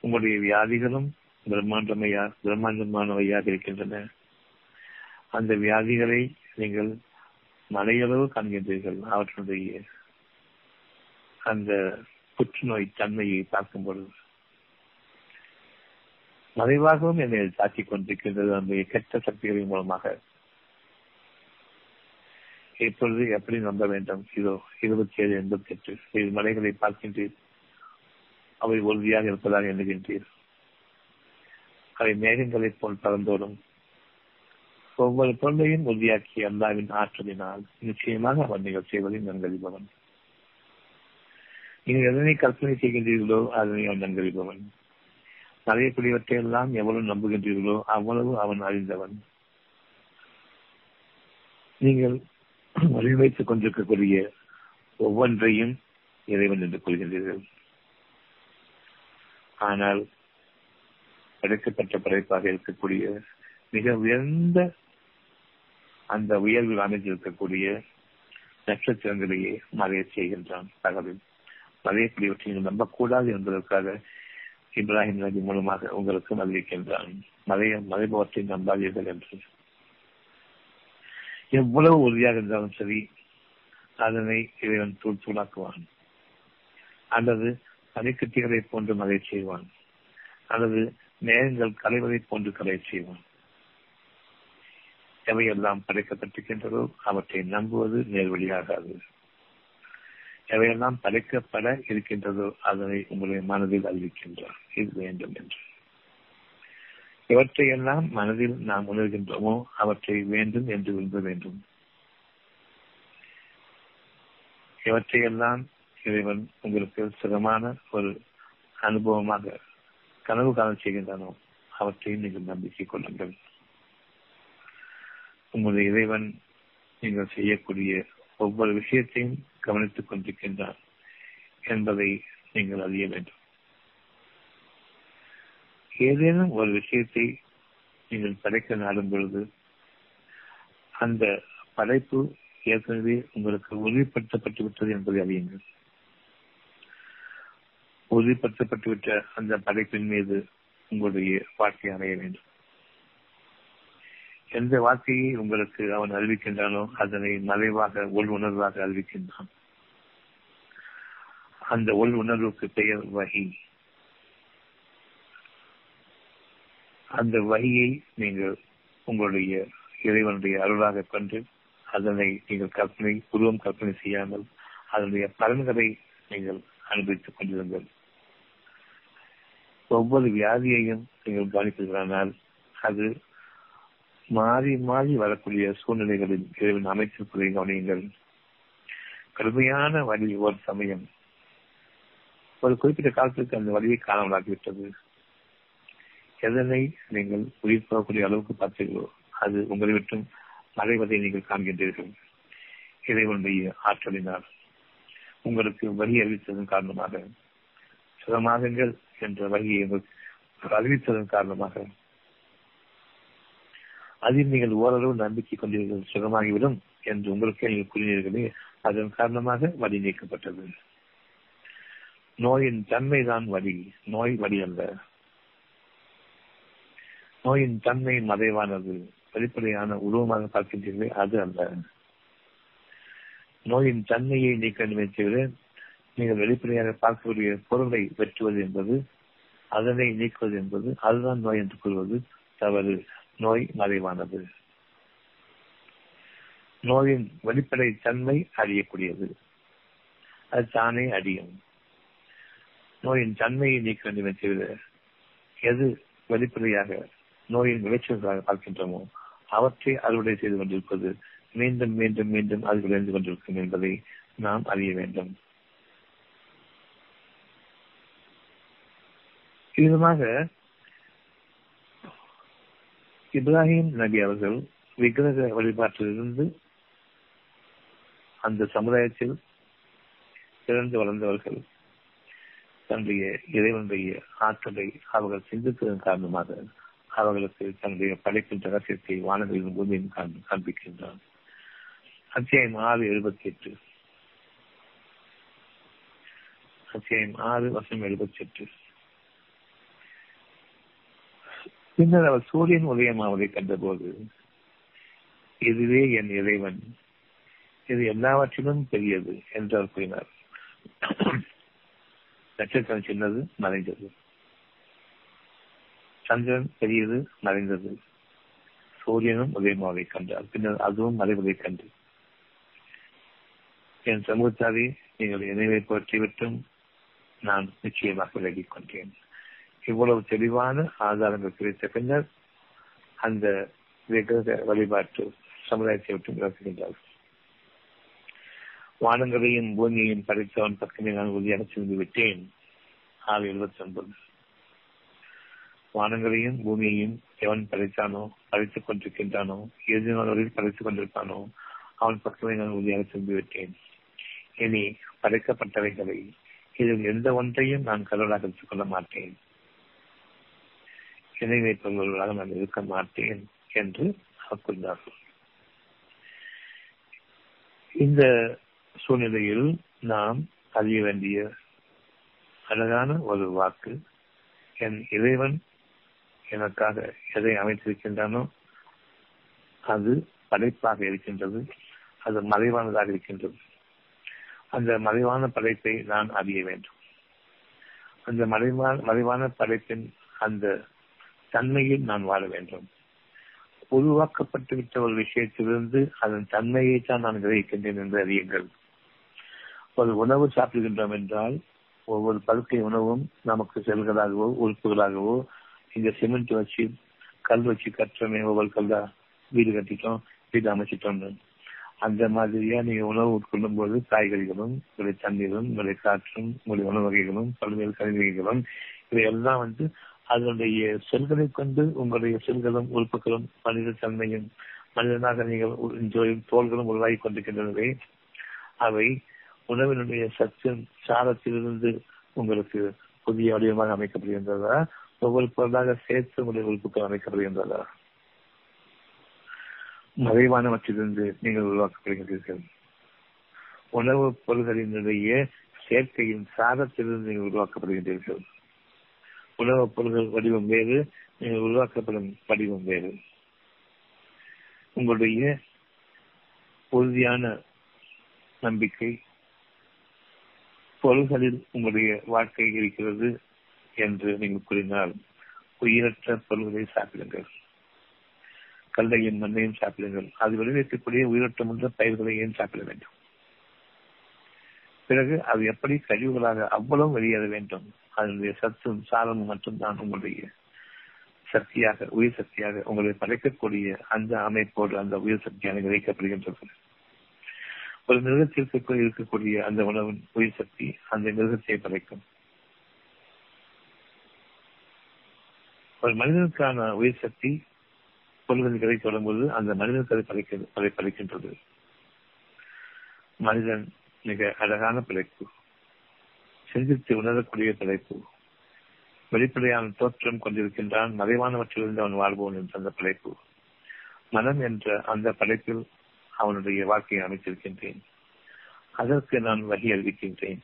உங்களுடைய வியாதிகளும் பிரம்மாண்டமையா பிரம்மாண்டமானவையாக இருக்கின்றன. அந்த வியாதிகளை நீங்கள் மலையளவு காண்கின்றீர்கள் அவற்றுடைய அந்த புற்றுநோய் தன்மையை பார்க்கும் பொழுது மறைவாகவும் என்னை தாக்கிக் கொண்டிருக்கின்றது அந்த கெட்ட சக்திகளின் மூலமாக. இப்பொழுது எப்படி நம்ப வேண்டும்? இதோ இருபத்தி ஏழு எண்பத்தி எட்டு இது மலைகளை பார்க்கின்றீர். அவை உறுதியாக இருப்பதாக எண்ணுகின்றீர். அவை மேகங்களைப் போல் பறந்தோடும் ஒவ்வொரு பொருளையும் உறுதியாக்கி அல்லாவின் ஆற்றலினால் நிச்சயமாக அவன் நீங்கள் செய்வதை நன்கறிபவன். நீங்கள் எதனை கற்பனை செய்கின்றீர்களோ அதனை அவன் நன்கறிபவன். அறியக்கூடியவற்றையெல்லாம் எவ்வளவு நம்புகின்றீர்களோ அவ்வளவு அவன் அறிந்தவன். நீங்கள் வழிவைத்துக் கொண்டிருக்கக்கூடிய ஒவ்வொன்றையும் இறைவன் என்று கொள்கின்றீர்கள். ஆனால் படைக்கப்பட்ட படைப்பாக இருக்கக்கூடிய மிக உயர்ந்த அந்த உயர்வில் அமைந்திருக்கக்கூடிய நட்சத்திரங்களையே மறைய செய்கின்றான் தகவல். மறையக்கூடியவற்றை நீங்கள் நம்பக்கூடாது என்பதற்காக இப்ராஹிம் நபி மூலமாக உங்களுக்கு அறிவிக்கின்றான் மறைய மறைபவற்றை நம்பாதீர்கள் என்று. எவ்வளவு உறுதியாக இருந்தாலும் சரி அதனை இறைவன் தூள் தூளாக்குவான் அல்லது பனிக்கட்டிகளை போன்று மறை செய்வான். அல்லது நேரங்கள் கலைவதை போன்று கலை செய்வான். எவையெல்லாம் படைக்கப்பட்டிருக்கின்றதோ அவற்றை நம்புவது நேர்வழியாகாது. எவையெல்லாம் படைக்கப்பட இருக்கின்றதோ அதனை உங்களுடைய மனதில் அறிவிக்கின்றார். இது வேண்டும் என்று. இவற்றையெல்லாம் மனதில் நாம் உணர்கின்றோமோ அவற்றை வேண்டும் என்று விரும்ப வேண்டும். இவற்றையெல்லாம் இறைவன் உங்களுக்கு சுகமான ஒரு அனுபவமாக கனவு காலம் செய்கின்றனோ அவற்றையும் நீங்கள் நம்பிக்கை கொள்ளுங்கள். உங்களுடைய இறைவன் நீங்கள் செய்யக்கூடிய ஒவ்வொரு விஷயத்தையும் கவனித்துக் கொண்டிருக்கின்றார் என்பதை நீங்கள் அறிய வேண்டும். ஏதேனும் ஒரு விஷயத்தை நீங்கள் படைக்க நாடும் பொழுது அந்த படைப்பு ஏற்கனவே உங்களுக்கு உறுதிப்படுத்தப்பட்டு விட்டது என்பதை அறியுங்கள். உறுதிப்படுத்தப்பட்டுவிட்ட அந்த படைப்பின் மீது உங்களுடைய வாழ்க்கை அடைய வேண்டும். எந்த வார்த்தையை உங்களுக்கு அவன் அறிவிக்கின்றானோ அதனை மறைவாக உள் உணர்வாக அறிவிக்கின்றான். அந்த உள் உணர்வுக்கு பெயர் வகி. அந்த வகையை நீங்கள் உங்களுடைய இறைவனுடைய அருளாக கொண்டு அதனை நீங்கள் கற்பனை உருவம் கற்பனை செய்யாமல் அதனுடைய பலன்களை நீங்கள் அனுபவித்துக் கொண்டிருங்கள். ஒவ்வொரு வியாதியையும் நீங்கள் கவனிப்பீர்களானால் அது மாறி மாறி வரக்கூடிய சூழ்நிலைகளில் இறைவன் அமைச்சிருப்பதை கவனியுங்கள். கடுமையான வழி ஒரு சமயம். ஒரு குறிப்பிட்ட காலத்திற்கு அந்த வழியை காணாமலாகிவிட்டது எதனை நீங்கள் உயிர் போகக்கூடிய அளவுக்கு பார்த்தீர்களோ அது உங்களை விட்டும் மறைவதை நீங்கள் காண்கின்றீர்கள். இறைவனுடைய ஆற்றலினால் உங்களுக்கு வழி அறிவித்ததன் காரணமாக சுகமாகுங்கள் என்ற வழியை அறிவித்ததன் காரணமாக அதில் நீங்கள் ஓரளவு நம்பிக்கை கொண்டீர்கள் சுகமாகிவிடும் என்று உங்களுக்கே நீங்கள் கூறினீர்களே. அதன் காரணமாக வழி நீக்கப்பட்டது. நோயின் தன்மைதான் வலி நோய் வழி அல்ல. நோயின் தன்மை மறைவானது வெளிப்படையான உருவமாக பார்க்கின்றீர்களே அது அல்ல. நோயின் தன்மையை நீக்க நினைத்தவிட நீங்கள் வெளிப்படையாக பார்க்கக்கூடிய பொருளை வெற்றுவது என்பது அதனை நீக்குவது என்பது அதுதான் நோய் என்று கூறுவது தவறு. நோய் மறைவானது நோயின் வெளிப்படை தன்மை அறியக்கூடியது அது தானே அறியும் நோயின் தன்மையை நீக்க வேண்டும் தவிர எது வெளிப்படையாக நோயின் விளைச்சல்களாக பார்க்கின்றோமோ அவற்றை அறுவடை செய்து கொண்டிருப்பது மீண்டும் மீண்டும் மீண்டும் அது விளைந்து கொண்டிருக்கும் என்பதை நாம் அறிய வேண்டும் விதமாக இப்ராஹிம் நபி அவர்கள் விக்கிரக வழிபாட்டிலிருந்து அந்த சமுதாயத்தில் பிறந்து வளர்ந்தவர்கள் தன்னுடைய இறைவனுடைய ஆற்றலை அவர்கள் சிந்தித்ததன் காரணமாக அவர்களுக்கு தன்னுடைய படைப்பின் ரகசியத்தை வானங்களின் பூமியின் காண்பிக்கின்றான். அத்தியாயம் ஆறு எழுபத்தி எட்டு அத்தியாயம் ஆறு வருஷம் எழுபத்தி எட்டு பின்னர் அவர் சூரியன் உதயமாவதை கண்டபோது இதுவே என் இறைவன். இது எல்லாவற்றிலும் பெரியது என்று அவர் கூறினார். நட்சத்திரம் சின்னது மறைந்தது. சந்திரன் பெரியது மறைந்தது. சூரியனும் உதயமாவதை கண்டார். பின்னர் அதுவும் மறைவதை கண்டு. என் சமூகத்தாரே நீங்கள் இணைவை போற்றிவிட்டும் நான் நிச்சயமாக விலகிக் கொண்டேன். இவ்வளவு தெளிவான ஆதாரங்கள் கிடைத்த பின்னர் அந்த விக்கிரக வழிபாட்டு சமுதாயத்தை விட்டு விளக்குகின்றார்கள் வானங்களையும் பூமியையும் படைத்தவன் பக்கமே நான் உறுதியாக சென்று விட்டேன். ஆறு எழுபத்தி ஒன்பது வானங்களையும் பூமியையும் எவன் படைத்தானோ படைத்துக் கொண்டிருக்கின்றானோ இறுதி நாள் வரையில் படைத்துக் கொண்டிருப்பானோ அவன் பக்கமே நான் உறுதியாக சென்று விட்டேன். இனி படைக்கப்பட்டவைகளை இதில் எந்த ஒன்றையும் நான் கடவுளாக எடுத்துக் கொள்ள மாட்டேன். இணை வைப்பவர்களாக நான் இருக்க மாட்டேன் என்று அவர் இந்த சூழ்நிலையில் நாம் அறிய வேண்டிய அழகான ஒரு வாக்கு என் இறைவன் எனக்காக எதை அமைத்திருக்கின்றனோ அது படைப்பாக இருக்கின்றது அது மறைவானதாக இருக்கின்றது. அந்த மறைவான படைப்பை நான் அறிய வேண்டும். அந்த மறைவான மறைவான படைப்பின் அந்த தன்மையில் நான் வாழ வேண்டும். உருவாக்கப்பட்டு விட்ட ஒரு விஷயத்திலிருந்து அதன் தன்மையை தான் நான் கிரகிக்கின்றேன் என்று அறியுங்கள். ஒரு உணவு சாப்பிடுகின்றோம் என்றால் ஒவ்வொரு படுக்கை உணவும் நமக்கு செல்களாகவோ உறுப்புகளாகவோ இந்த சிமெண்ட் வச்சு கல் வச்சு கட்டுறோமே ஒவ்வொரு கல்லா வீடு கட்டிட்டோம் வீடு அமைச்சிட்டோம் அந்த மாதிரியா நீங்க உணவு உட்கொள்ளும் போது காய்கறிகளும் உங்களுடைய தண்ணீரும் உங்களுடைய காற்றும் உங்களுடைய உணவு வகைகளும் பல்வேறு கருவிகளும் இவையெல்லாம் வந்து அதனுடைய செல்களை கொண்டு உங்களுடைய செல்களும் உறுப்புகளும் மனித தன்மையும் மனிதனாக நீங்கள் தோள்களும் உருவாகி கொண்டிருக்கின்றனவே. அவை உணவினுடைய சத்து சாரத்திலிருந்து உங்களுக்கு புதிய வடிவமாக அமைக்கப்படுகின்றதா ஒவ்வொரு பொருளாக சேர்த்து உங்களுடைய உறுப்புகள் அமைக்கப்படுகின்றதா மறைவானவற்றிலிருந்து நீங்கள் உருவாக்கப்படுகின்றீர்கள். உணவுப் பொருள்களினுடைய சேர்க்கையின் சாரத்திலிருந்து நீங்கள் உருவாக்கப்படுகின்றீர்கள். உலக பொருள்கள் வடிவம் வேறு நீங்கள் உருவாக்கப்படும் வடிவம் வேறு. உங்களுடைய உறுதியான நம்பிக்கை பொருள்களில் உங்களுடைய வாழ்க்கை இருக்கிறது என்று நீங்கள் கூறினால் உயிரற்ற பொருள்களை சாப்பிடுங்கள். கல்லையும் மண்ணையும் சாப்பிடுங்கள். அது விளைவிக்கக்கூடிய உயிரோட்டமுள்ள பயிர்களை ஏன் சாப்பிட வேண்டும்? பிறகு அது எப்படி கழிவுகளாக அவ்வளவு வெளியேற வேண்டும்? அதனுடைய சத்தும் சாரமும் மட்டும்தான் உங்களுடைய சக்தியாக உயிர் சக்தியாக உங்களை படைக்கக்கூடிய அந்த அமைப்போடு அந்த உயிர் சக்தியாக விளைக்கப்படுகின்றது ஒரு மிருகத்திற்கு இருக்கக்கூடிய அந்த உணவின் உயிர் சக்தி அந்த மிருகத்தை படைக்கும். ஒரு மனிதனுக்கான உயிர் சக்தி பொருள்கள் கிடைத்து வரும்போது அந்த மனிதனுக்கு அதை படைக்கிறது அதை படைக்கின்றது. மனிதன் மிக அழகான பிழைப்பு. சிந்தித்து உணரக்கூடிய பிழைப்பு வெளிப்படையான தோற்றம் கொண்டிருக்கின்றான் மறைவானவற்றிலிருந்து அவன் வாழ்வோன் என்ற அந்த பிழைப்பு. மனம் என்ற அந்த படைப்பில் அவனுடைய வாழ்க்கையை அமைத்திருக்கின்றேன். அதற்கு நான் வகி அறிவிக்கின்றேன்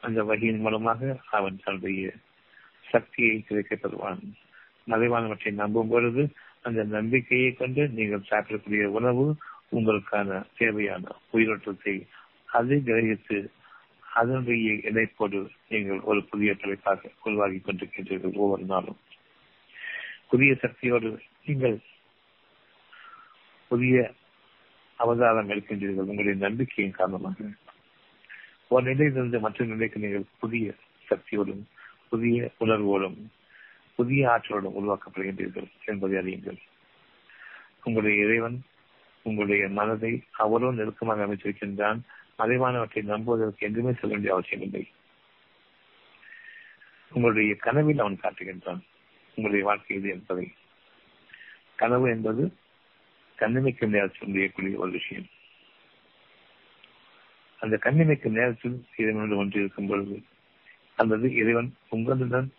அந்த வகையின் மூலமாக அவன் தன்னுடைய சக்தியை கிடைக்கப்படுவான் மறைவானவற்றை நம்பும் பொழுது அந்த நம்பிக்கையை கொண்டு நீங்கள் சாப்பிடக்கூடிய உணவு உங்களுக்கான தேவையான உயிரோட்டத்தை அதை கிரகித்து அதனுடைய இணைப்போடு நீங்கள் ஒரு புதிய தலைப்பாக உருவாகி கொண்டிருக்கின்றீர்கள் ஒவ்வொரு நாளும். புதிய சக்தியோடு நீங்கள் புதிய அவதாரம் எடுக்கின்றீர்கள். உங்களுடைய நம்பிக்கையின் காரணமாக. ஒரு நிலையிலிருந்து மற்ற நிலைக்கு நீங்கள் புதிய சக்தியோடும் புதிய உணர்வோடும் புதிய ஆற்றலோடும் உருவாக்கப்படுகின்றீர்கள் என்பதை அறியுங்கள். உங்களுடைய இறைவன் உங்களுடைய மனதை அவ்வளவு நெருக்கமாக அமைச்சிருக்கின்றான் மறைவானவற்றை நம்புவதற்கு எதுவுமே சொல்ல வேண்டிய அவசியம் இல்லை. உங்களுடைய கனவில் அவன் காட்டுகின்றான். உங்களுடைய வாழ்க்கை இது என்பதை. கனவு என்பது கண்ணிமைக்கு நேரத்தில் முடியக்கூடிய ஒரு விஷயம். அந்த கண்ணிமைக்கு நேரத்தில் இறைவனோடு ஒன்று இருக்கும் பொழுது அல்லது இறைவன் உங்களுடன்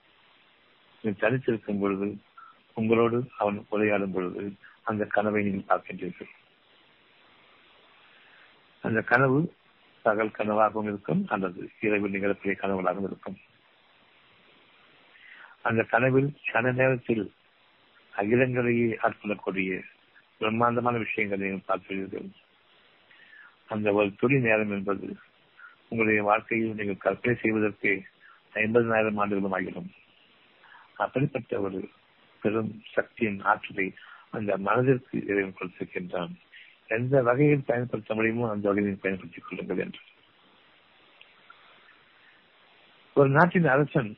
தனித்திருக்கும் பொழுது உங்களோடு அவன் உரையாடும் பொழுது அந்த கனவை நீங்கள் பார்க்கின்றீர்கள். அந்த கனவு பகல் கனவாகவும் இருக்கும். அல்லது இரவு நிகழக்கூடிய கனவுகளாகவும் இருக்கும். அந்த கனவில் கன நேரத்தில் அகிலங்களையே ஆட்கொள்ளக்கூடிய பிரம்மாண்டமான விஷயங்களையும் பார்க்கிறீர்கள் அந்த ஒரு துளி நேரம் என்பது உங்களுடைய வாழ்க்கையில் நீங்கள் கற்பனை செய்வதற்கு ஐம்பதனாயிரம் ஆண்டுகளும் ஆகிடும் அப்படிப்பட்ட ஒரு பெரும் சக்தியின் ஆற்றலை அந்த மனதிற்கு இறைவன் கொடுத்திருக்கின்றான். எந்த வகையில் பயன்படுத்த முடியுமோ அந்த வகையில் பயன்படுத்திக் கொள்ளுங்கள் என்று. ஒரு நாட்டின் அரசன்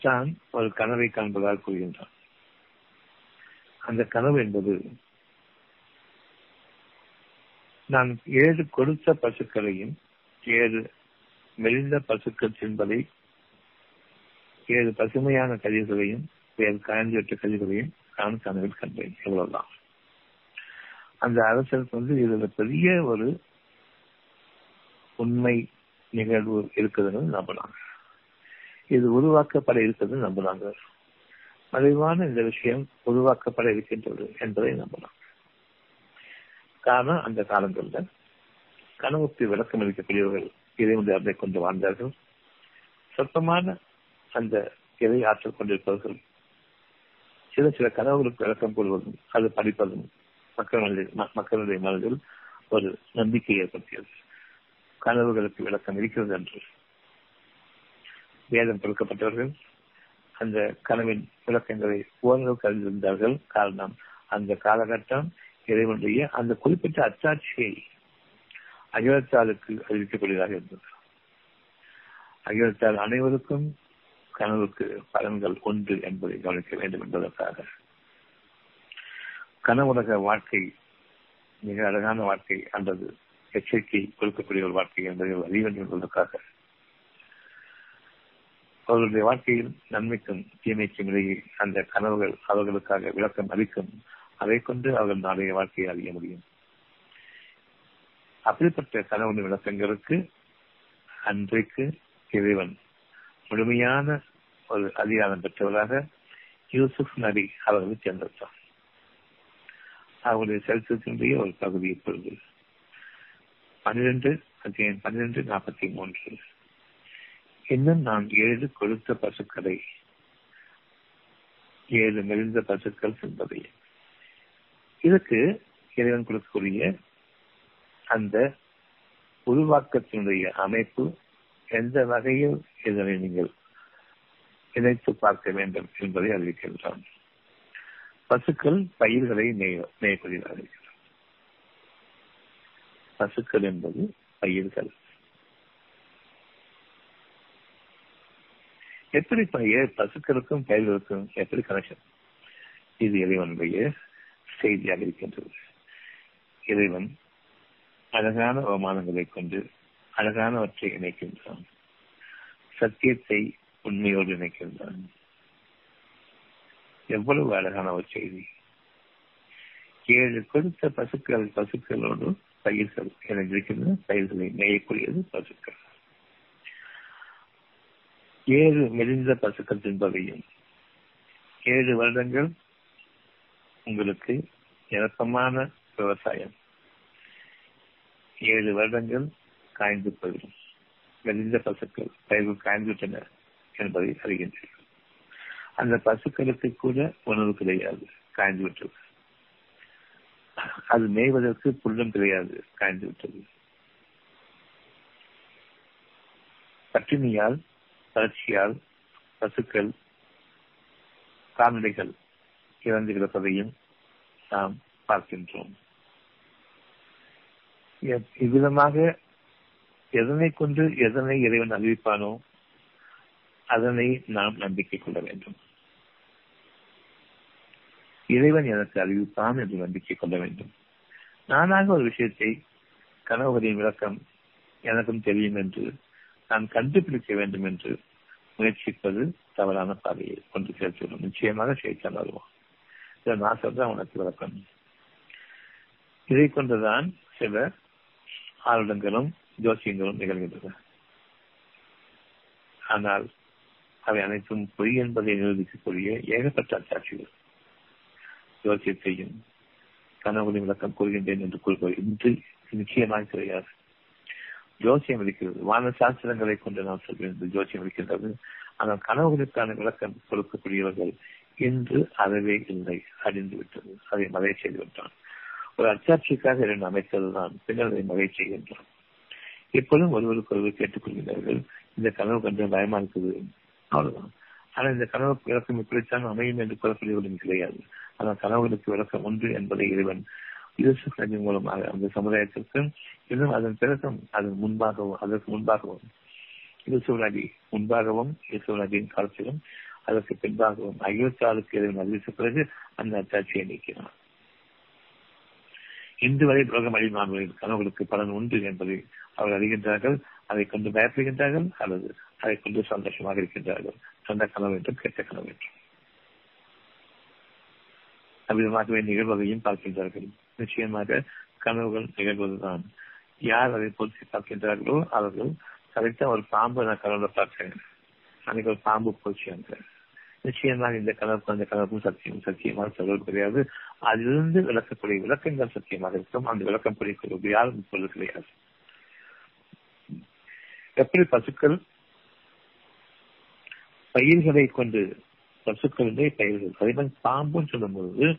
தான் ஒரு கனவை காண்பதாக கூறுகின்றான். அந்த கனவு என்பது நான் ஏழு கொடுத்த பசுக்களையும் ஏழு மெலிந்த பசுக்கள் தின்பதை ஏழு பசுமையான கதிர்களையும் ஏழு காய்ந்து கதிர்களையும் நான் கனவில் கண்டேன் இவ்வளவுதான். அந்த அரசருக்கு வந்து இதுல பெரிய ஒரு உண்மை நிகழ்வு இருக்குதுன்னு நம்பலாம் இது உருவாக்கப்பட இருக்கிறது நம்பலாங்க மறைவான இந்த விஷயம் உருவாக்கப்பட இருக்கின்றது என்பதை நம்பலாம் காரணம் அந்த காலங்களில் கனவுக்கு விளக்கம் அளிக்கக்கூடியவர்கள் இறைவன் கொண்டு வாழ்ந்தார்கள். சொற்பமான அந்த இறை ஆற்றல் கொண்டிருப்பவர்கள் சில சில கனவுகளுக்கு விளக்கம் கொள்வதும் அது படிப்பதும் மக்களுடைய மக்களுடைய மனதில் ஒரு நம்பிக்கை ஏற்படுத்தியது. கனவுகளுக்கு விளக்கம் இருக்கிறது என்று. வேதம் கொடுக்கப்பட்டவர்கள் அந்த கனவின் விளக்கங்களை ஓரளவுக்கு அறிந்திருந்தார்கள். காரணம் அந்த காலகட்டம் இறைவனுடைய அந்த குறிப்பிட்ட அச்சாட்சியை அகிலத்தாளுக்கு அறிவிக்கக்கூடியதாக இருந்தது அகிலத்தால் அனைவருக்கும் கனவுக்கு பலன்கள் உண்டு என்பதை கவனிக்க வேண்டும் என்பதற்காக. கனவுலக வாழ்க்கை மிக அழகான வாழ்க்கை அல்லது எச்சரிக்கை கொடுக்கக்கூடிய ஒரு வாழ்க்கை என்பதை அறிய வேண்டும் என்பதற்காக. அவர்களுடைய வாழ்க்கையில் நன்மைக்கும் தீமைக்கும் இடையே அந்த கனவுகள் அவர்களுக்காக விளக்கம் அளிக்கும் அதை கொண்டு அவர்கள் நாளைய வாழ்க்கையை அறிய முடியும். அப்படிப்பட்ட கனவு விளக்கங்களுக்கு அன்றைக்கு இறைவன் முழுமையான ஒரு அதிகாரம் பெற்றவராக யூசுப் நபி அவர்களை தேர்ந்தெடுத்தார். அவருடைய சரித்திரத்தினுடைய ஒரு பகுதி இப்பொழுது. பன்னிரண்டு அத்தியாயம் பன்னிரண்டு நாற்பத்தி மூன்று. இன்னும் நான் ஏழு கொடுத்த பசுக்களை ஏழு மெலிந்த பசுக்கள் என்பதை. இதுக்கு இறைவன் கொடுக்கக்கூடிய அந்த உருவாக்கத்தினுடைய அமைப்பு எந்த வகையில் இதனை நீங்கள் இணைத்து பார்க்க வேண்டும் என்பதை அறிவிக்கின்றான். பசுக்கள் பயிர்களை மேயக்கூடியதாக பசுக்கள் என்பது பயிர்கள். எப்படி பயிர் பசுக்களுக்கும் பயிர்களுக்கும் எப்படி கனெக்ஷன் இது இறைவனுடைய செய்தியாக இருக்கின்றது. இறைவன் அழகான அவமானங்களை கொண்டு அழகானவற்றை இணைக்கின்றான். சத்தியத்தை உண்மையோடு இணைக்கின்றான். எவ்வளவு அழகான ஒரு செய்தி. ஏழு கொடுத்த பசுக்கள் பசுக்களோடு பயிர்கள் என இருக்கின்ற பயிர்களை மேயக்கூடியது பசுக்கள். ஏழு மெலிந்த பசுக்கள் தின்பதையும் ஏழு வருடங்கள் உங்களுக்கு இணக்கமான விவசாயம். ஏழு வருடங்கள் காய்ந்து போயிடும் மெலிந்த பசுக்கள் பயிர்கள் காய்ந்துவிட்டன என்பதை அறிகின்றீர்கள் அந்த பசுக்களுக்கு கூட உணவு கிடையாது காய்ந்து விட்டது அது மேய்வதற்கு புல்லும் கிடையாது காய்ந்து விட்டது பட்டினியால் வறட்சியால் பசுக்கள் கால்நடைகள் இறந்து கிடப்பதையும் நாம் பார்க்கின்றோம். இவ்விதமாக எதனை கொண்டு எதனை இறைவன் அறிவிப்பானோ அதனை நாம் நம்பிக்கை கொள்ள வேண்டும். இறைவன் எனக்கு அறிவிப்பான் என்று நம்பிக்கை கொள்ள வேண்டும். நானாக ஒரு விஷயத்தை கனவுகளின் விளக்கம் எனக்கும் தெரியும் என்று நான் கண்டுபிடிக்க வேண்டும் என்று முயற்சிப்பது தவறான பாதையை. கொண்டு சேர்த்துவிடும். நிச்சயமாக செய்தான் வருவோம் இதை நான் சொல்றேன் உனக்கு விளக்கம். இதை கொண்டுதான் சில ஆளுடங்களும் ஜோசியங்களும் நிகழ்கின்றன. ஆனால் அவை அனைத்தும் பொய் என்பதை நிரூபிக்கக்கூடிய ஏகப்பட்ட அச்சாட்சிகள். ஜோசியத்தையும் கனவுகளின் விளக்கம் கூறுகின்றேன் என்று கூறுபவர் இன்று நிச்சயமாக கிடையாது ஜோசியம் இருக்கிறது. வான சாஸ்திரங்களை கொண்டு நாம் சொல்கிறது ஜோசியம் இருக்கின்றது. ஆனால் கனவுகளுக்கான விளக்கம் கொடுக்கக்கூடியவர்கள் இன்று அறவே இல்லை அறிந்து விட்டது. அதை மழை செய்து விட்டான் ஒரு அச்சாட்சிக்காக இரண்டு அமைத்ததுதான் பின்னர் அதை மழை செய்கின்றான். எப்பொழுதும் ஒருவருக்கு ஒருவர் கேட்டுக்கொள்கிறார்கள். இந்த கனவு கண்டு பயமா இருக்குது. அவ்வளவுதான். ஆனா இந்த கனவு விளக்கம் இப்படித்தான் அமையும் என்று கூறக்கூடியவர்களும் கிடையாது. ஆனால் கனவுகளுக்கு விளக்கம் உண்டு என்பதை இறைவன் யூசுப் நபி மூலமாக அந்த சமுதாயத்திற்கு இன்னும் அதன் பிறகும் அதன் முன்பாகவும் அதற்கு முன்பாகவும் யூசுப் நபி முன்பாகவும் யூசுப் நபியின் காலத்திலும் அதற்கு பின்பாகவும் அகிலத்தாளுக்கு இறைவன் அறிவித்த பிறகு அந்த அத்தாட்சியை நீக்கினார் இன்று வரை உலகம் அழிமாறுவதில் கனவுகளுக்கு பலன் உண்டு என்பதை அவர்கள் அறிகின்றார்கள். அதை கொண்டு பயப்படுகின்றார்கள் அல்லது அதை கொண்டு சந்தோஷமாக இருக்கின்றார்கள். சொந்த கனவு என்றும் கெட்ட கனவு என்றும் அவ்விதமாகவே நிகழ்வதையும் பார்க்கின்றார்கள். நிச்சயமாக கனவுகள் நிகழ்வதுதான். யார் அதை பொருத்தி பார்க்கின்றார்களோ அவர்கள் கரெக்டா ஒரு பாம்பு நான் கனவுல பார்த்தேன் அன்னைக்கு ஒரு பாம்பு போச்சு அங்க. நிச்சயமாக இந்த கனவுக்கும் அந்த கனவுக்கும் சத்தியம். சத்தியமாக தொடர்பு கிடையாது. அதிலிருந்து விளக்கக்கூடிய விளக்கங்கள் சத்தியமாக இருக்கும். அந்த விளக்கம் புரியக்கூடிய யாரும் இப்பொழுது கிடையாது. எப்படி பசுக்கள் பயிர்களை கொண்டு பசுக்களிலே பயிர்கள் அதேமாதிரி பாம்புன்னு சொல்லும் பொழுது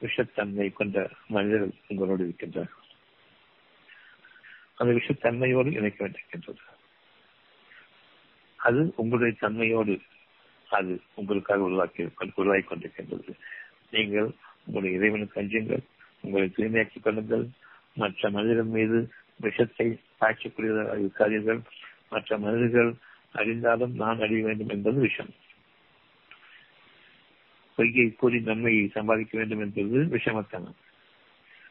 விஷத்தன்மை கொண்ட மனிதர்கள் உங்களோடு இருக்கின்றார்கள். அந்த விஷத்தன்மையோடு இணைக்க வேண்டியிருக்கின்றது. அது உங்களுடைய தன்மையோடு அது உங்களுக்காக உருவாக்கி உருவாகி கொண்டிருக்கின்றது. நீங்கள் உங்களுடைய இறைவனுக்கு அஞ்சுங்கள் உங்களை தூய்மையாக்கிக் கொள்ளுங்கள். மற்ற மனிதர்கள் மீது விஷத்தை பாய்ச்சக்கூடியதாக இருக்காதீர்கள் மற்ற மனிதர்கள் அறிந்தாலும் நான் அறிய வேண்டும் என்பது விஷம். பொய்யை கூறி நன்மையை சம்பாதிக்க வேண்டும் என்பது விஷமத்தனம்.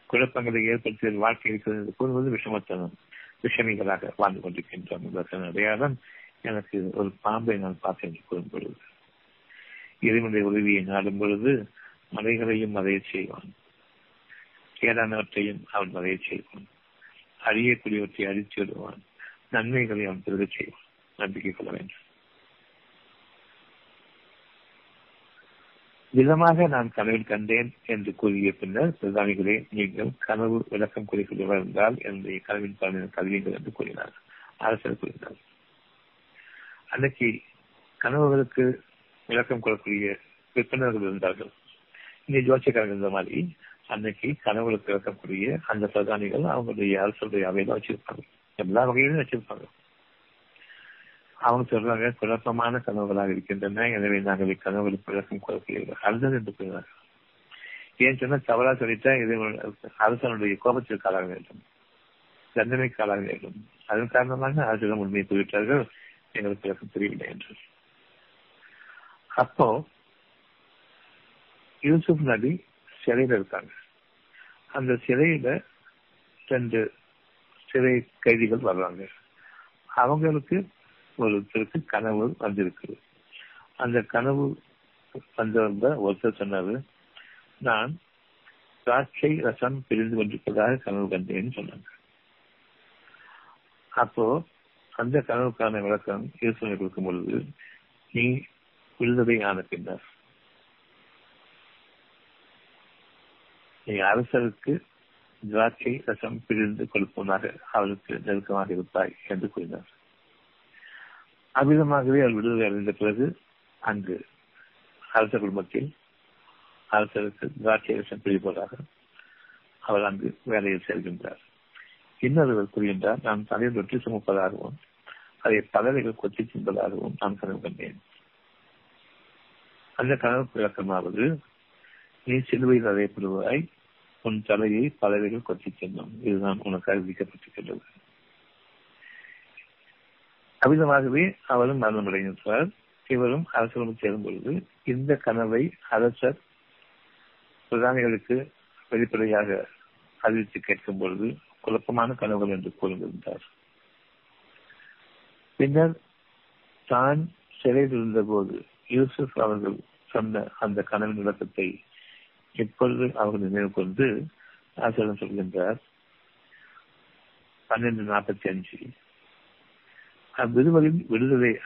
குழப்பங்களை ஏற்படுத்திய வாழ்க்கை இருக்கிறது என்று கூறுவது விஷமத்தனம். விஷமிகளாக வாழ்ந்து கொண்டிருக்கின்றோம் என்பதற்கான அடையாளம் எனக்கு ஒரு பாம்பை நான் பார்த்தேன் என்று கூறும் பொழுது இறைவனுடைய உதவியை நாடும் பொழுது மலைகளையும் மறைய செய்வான். கேடானவற்றையும் அவன் மறைய செய்வான். அறியக்கூடியவற்றை அழித்து விடுவான். நன்மைகளை அவன் பெருகச் செய்வான். நம்பிக்கை கொள்ள வேண்டும். விதமாக நான் கனவில் கண்டேன் என்று கூறிய பின்னர் பிரதானிகளே நீங்கள் கனவு விளக்கம் குறிப்பிடுவர் என்றால் என்னுடைய கனவின் பலனை கல்வியுங்கள் என்று கூறினார். அரசர் கூறினார். அன்னைக்கு கனவுகளுக்கு விளக்கம் கொள்ளக்கூடிய விற்பனர்கள் இருந்தார்கள். நீ ஜோசியக்காரர்கள் இந்த மாதிரி அன்னைக்கு கனவுகளுக்கு விளக்கக்கூடிய அந்த பிரதானிகள் அவங்களுடைய அரசுடைய அவையில வச்சிருப்பாங்க. எல்லா வகையிலும் வச்சிருப்பாங்க. அவங்க சொல்றாங்க குழப்பமான கனவுகளாக இருக்கின்றன. எனவே நாங்கள் இக்கனவுகளுக்கு விளக்கம் கொடுக்கிறீர்கள் அல்லது என்று கூறினார்கள் ஏன் சொன்னா தவறா சொல்லிட்டா இது அரசனுடைய கோபத்திற்கு ஆளாக வேண்டும். தண்டனைக்கு ஆளாக வேண்டும். அதன் காரணமாக அரசிடம் உண்மையை கூறிவிட்டார்கள் எங்களுக்கு விளக்கம் தெரியவில்லை என்று. அப்போ யூசுப் நபி சிறையில் இருக்காங்க. அந்த சிறையில ரெண்டு சிறை கைதிகள் வர்றாங்க. அவங்களுக்கு ஒருத்தருக்கு கனவு வந்திருக்கு அந்த கனவு வந்திருந்த ஒருத்தர் சொன்னாரு நான் திராட்சை ரசம் பிரிந்து கொண்டிருப்பதாக கனவு கண்டேன்னு சொன்னாங்க. அப்போ அந்த கனவுக்கான விளக்கம் யோசனை கொடுக்கும் பொழுது நீ விழுந்ததை ஆன பின்னர் அரசருக்கு திராட்சை ரசம் பிரிந்து கொடுப்பவனாக அவளுக்கு நெருக்கமாக இருப்பாய் என்று கூறினார். அவ்விதமாகவே அவள் விடுதலை அடைந்த பிறகு அங்கு அரச குடும்பத்தில் அரசருக்கு திராட்சை ரசம் பிரிப்பதாக அவள் அங்கு வேலையில் செல்கின்றார் இன்னொருவர் கூறுகின்றார் நான் தலையில் வெற்றி சுமப்பதாகவும் அதை பதவிகள் கொத்தி தின்பதாகவும் நான் கனவு கண்டேன். அந்த கனவு விளக்கமாவது நீ சிலுவையில் அறையப்படுவாய் உன் தலையை பதவிகள் கொத்தி செல்லும். இதுதான் உனக்கு அறிவிக்கப்பட்டிருக்கிறது அவ்விதமாகவே அவரும் மரணமடைகின்றார் இவரும் அரசரும் சேரும் பொழுது இந்த கனவை அரசர் பிரதானிகளுக்கு வெளிப்படையாக அறிவித்து கேட்கும் பொழுது குழப்பமான கனவுகள் என்று கூறியிருந்தார். பின்னர் தான் சிறையில் இருந்த போது யூசுப் அவர்கள் சொன்ன அந்த கனவின் விளக்கத்தை எப்பொழுது அவர்கள் நினைவு கொண்டு ஆசிரியர் சொல்கின்றார்? பன்னெண்டு நாற்பத்தி அஞ்சு. அவ்விருவரின் விடுதலை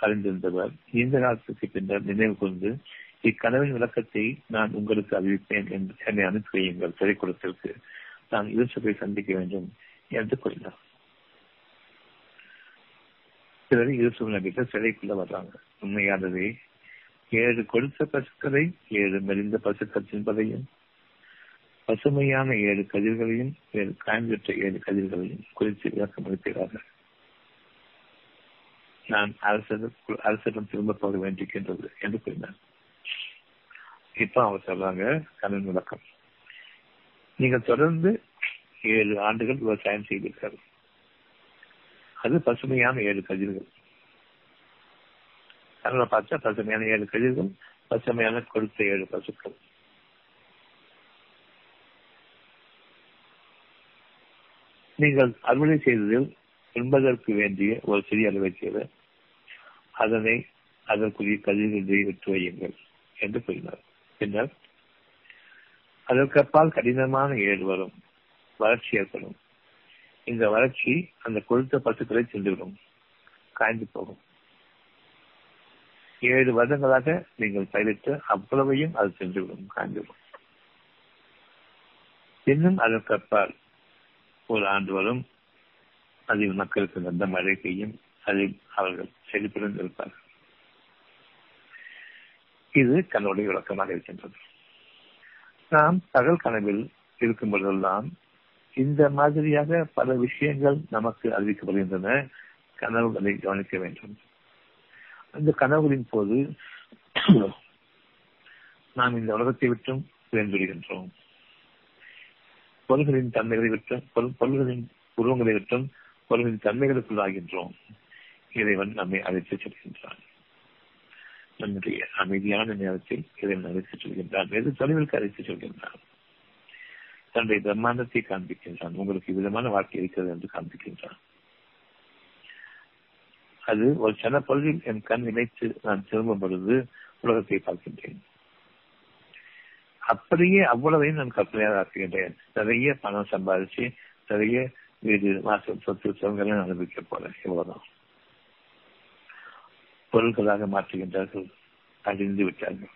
அறிந்திருந்தவர் இந்த காலத்துக்கு பின்னர் நினைவு கொண்டு இக்கனவின் விளக்கத்தை நான் உங்களுக்கு அறிவிப்பேன் என்று என்னை அனுப்பி வையுங்கள் திரைக்கூடத்திற்கு. நான் யூசுஃபை சந்திக்க வேண்டும் என்று கூறினார். சிலர் யூசுப் நபிகள் சிறைக்குள்ள வர்றாங்க. உண்மையானதே ஏழு கொடுத்த பசுக்களை ஏழு மெலிந்த பசுக்கள் தின்பதையும் பசுமையான ஏழு கதிர்களையும் ஏழு காய்ந்துற்ற ஏழு கதிர்களையும் குறித்து விளக்கம் அளிக்கிறார்கள். நான் அரசிடம் அரசிடம் திரும்ப போக வேண்டியிருக்கின்றது என்று கூறினார். இப்ப அவர் சொல்றாங்க கடன் விளக்கம். நீங்கள் தொடர்ந்து ஏழு ஆண்டுகள் விவசாயம் செய்திருக்காரு அது பசுமையான ஏழு கதிர்கள். கனவுல பார்த்தா பசுமையான ஏழு கதிர்கள் பசுமையான கொடுத்த ஏழு பசுக்கள் நீங்கள் அறுவடை செய்ததில் உண்பதற்கு வேண்டிய ஒரு சிறிய அளவை செய்த அதனை அதற்குரிய கழிவுகளை விட்டு வையுங்கள் என்று கூறினார். பின்னர் அதற்கப்பால் கடினமான ஏடு வரும் வறட்சி ஏற்படும். இந்த வறட்சி அந்த கொழுத்த பசுக்களை சென்றுவிடும் காய்ந்து போகும். ஏழு வருடங்களாக நீங்கள் பயிரிட்டு அவ்வளவையும் அது சென்றுவிடும் காய்ந்துவிடும் இன்னும் அதற்கப்பால் ஒரு ஆண்டு வரும். அதில் மக்களுக்கு நல்ல மழை பெய்யும். அதில் அவர்கள் செழிப்புடன் இருப்பார்கள். இது கண்ணுடைய விளக்கமாக இருக்கின்றது. நாம் பகல் கனவில் இருக்கும் பொழுதெல்லாம் இந்த மாதிரியாக பல விஷயங்கள் நமக்கு அறிவிக்கப்படுகின்றன. கனவுகளை கவனிக்க வேண்டும். அந்த கனவுகளின் போது நாம் இந்த உலகத்தை விட்டும் வேண்டுகின்றோம் பொருள்களின் தன்மைகளை விட்டும் பொருள்களின் உருவங்களை விட்டும் பொருள்களின் தன்மைகளுக்குள்ளாகின்றோம் இறைவன் நம்மை அழைத்து செல்கின்றான். நம்முடைய அமைதியான நேரத்தில் இறைவன் அழைத்து செல்கின்றான். வெகு தொலைவிற்கு அழைத்து செல்கின்றான். தன்னுடைய பிரம்மாண்டத்தை காண்பிக்கின்றான். உங்களுக்கு விதமான வாழ்க்கை இருக்கிறது என்று காண்பிக்கின்றான். அது ஒரு சன என் கண் இணைத்து நான் திரும்பும் பொழுது உலகத்தை பார்க்கின்றேன். அப்படியே அவ்வளவையும் நான் கற்பனையாக ஆக்குகின்றேன். நிறைய பணம் சம்பாதிச்சு நிறைய வீடு மாசம் சொத்து சுகங்களை அனுபவிக்க போறேன். இவ்வளவுதான். பொருள்களாக மாற்றுகின்றார்கள். அழிந்து விட்டார்கள்.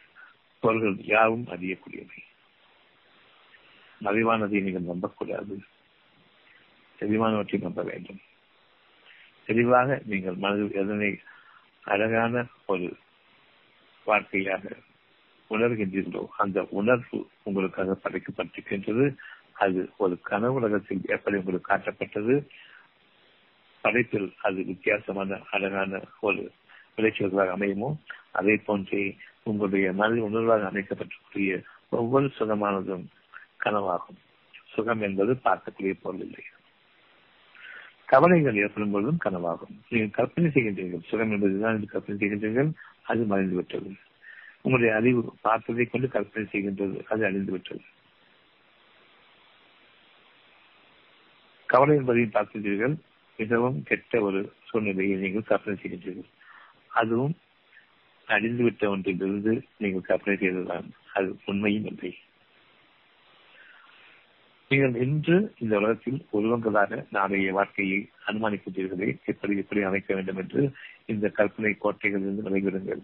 பொருள்கள் யாவும் அறியக்கூடியவை. மறைவானதை நீங்கள் நம்பக்கூடாது. தெளிவானவற்றை நம்ப வேண்டும். தெளிவாக நீங்கள் மனதில் எதனை அழகான ஒரு வாழ்க்கையாக உணர்கின்றீர்களோ அந்த உணர்வு உங்களுக்காக படைக்கப்பட்டிருக்கின்றது. அது ஒரு கனவுலகத்தில் எப்படி உங்களுக்கு காட்டப்பட்டது? படைப்பில் அது வித்தியாசமான அழகான ஒரு விளைச்சல்களாக அமையுமோ? அதே போன்றே உங்களுடைய மனதில் உணர்வாக அமைக்கப்பட்டக்கூடிய ஒவ்வொரு சுகமானதும் கனவாகும். சுகம் என்பது பார்க்கக்கூடிய பொருள் இல்லை. கவலைகள் ஏற்படும் பொழுதும் கனவாகும். நீங்கள் கற்பனை செய்கின்றீர்கள். சுகம் என்பதுதான் என்று கற்பனை செய்கின்றீர்கள். அது மறைந்து விட்டது உங்களுடைய அறிவு பார்த்ததை கொண்டு கற்பனை செய்கின்றது. அது அழிந்துவிட்டது. கவலை என்பதையும் பார்க்கின்றீர்கள். மிகவும் கெட்ட ஒரு சூழ்நிலையை நீங்கள் கற்பனை செய்கின்றீர்கள். அதுவும் அழிந்துவிட்ட ஒன்றிலிருந்து நீங்கள் கற்பனை செய்ததுதான். அது உண்மையும் இல்லை. நீங்கள் இன்று இந்த உலகத்தில் உருவங்களாக நாளைய வாழ்க்கையை அனுமானிக்கின்றீர்களே எப்படி எப்படி அமைக்க வேண்டும் என்று இந்த கற்பனை கோட்டைகளிலிருந்து விளைவிடுங்கள்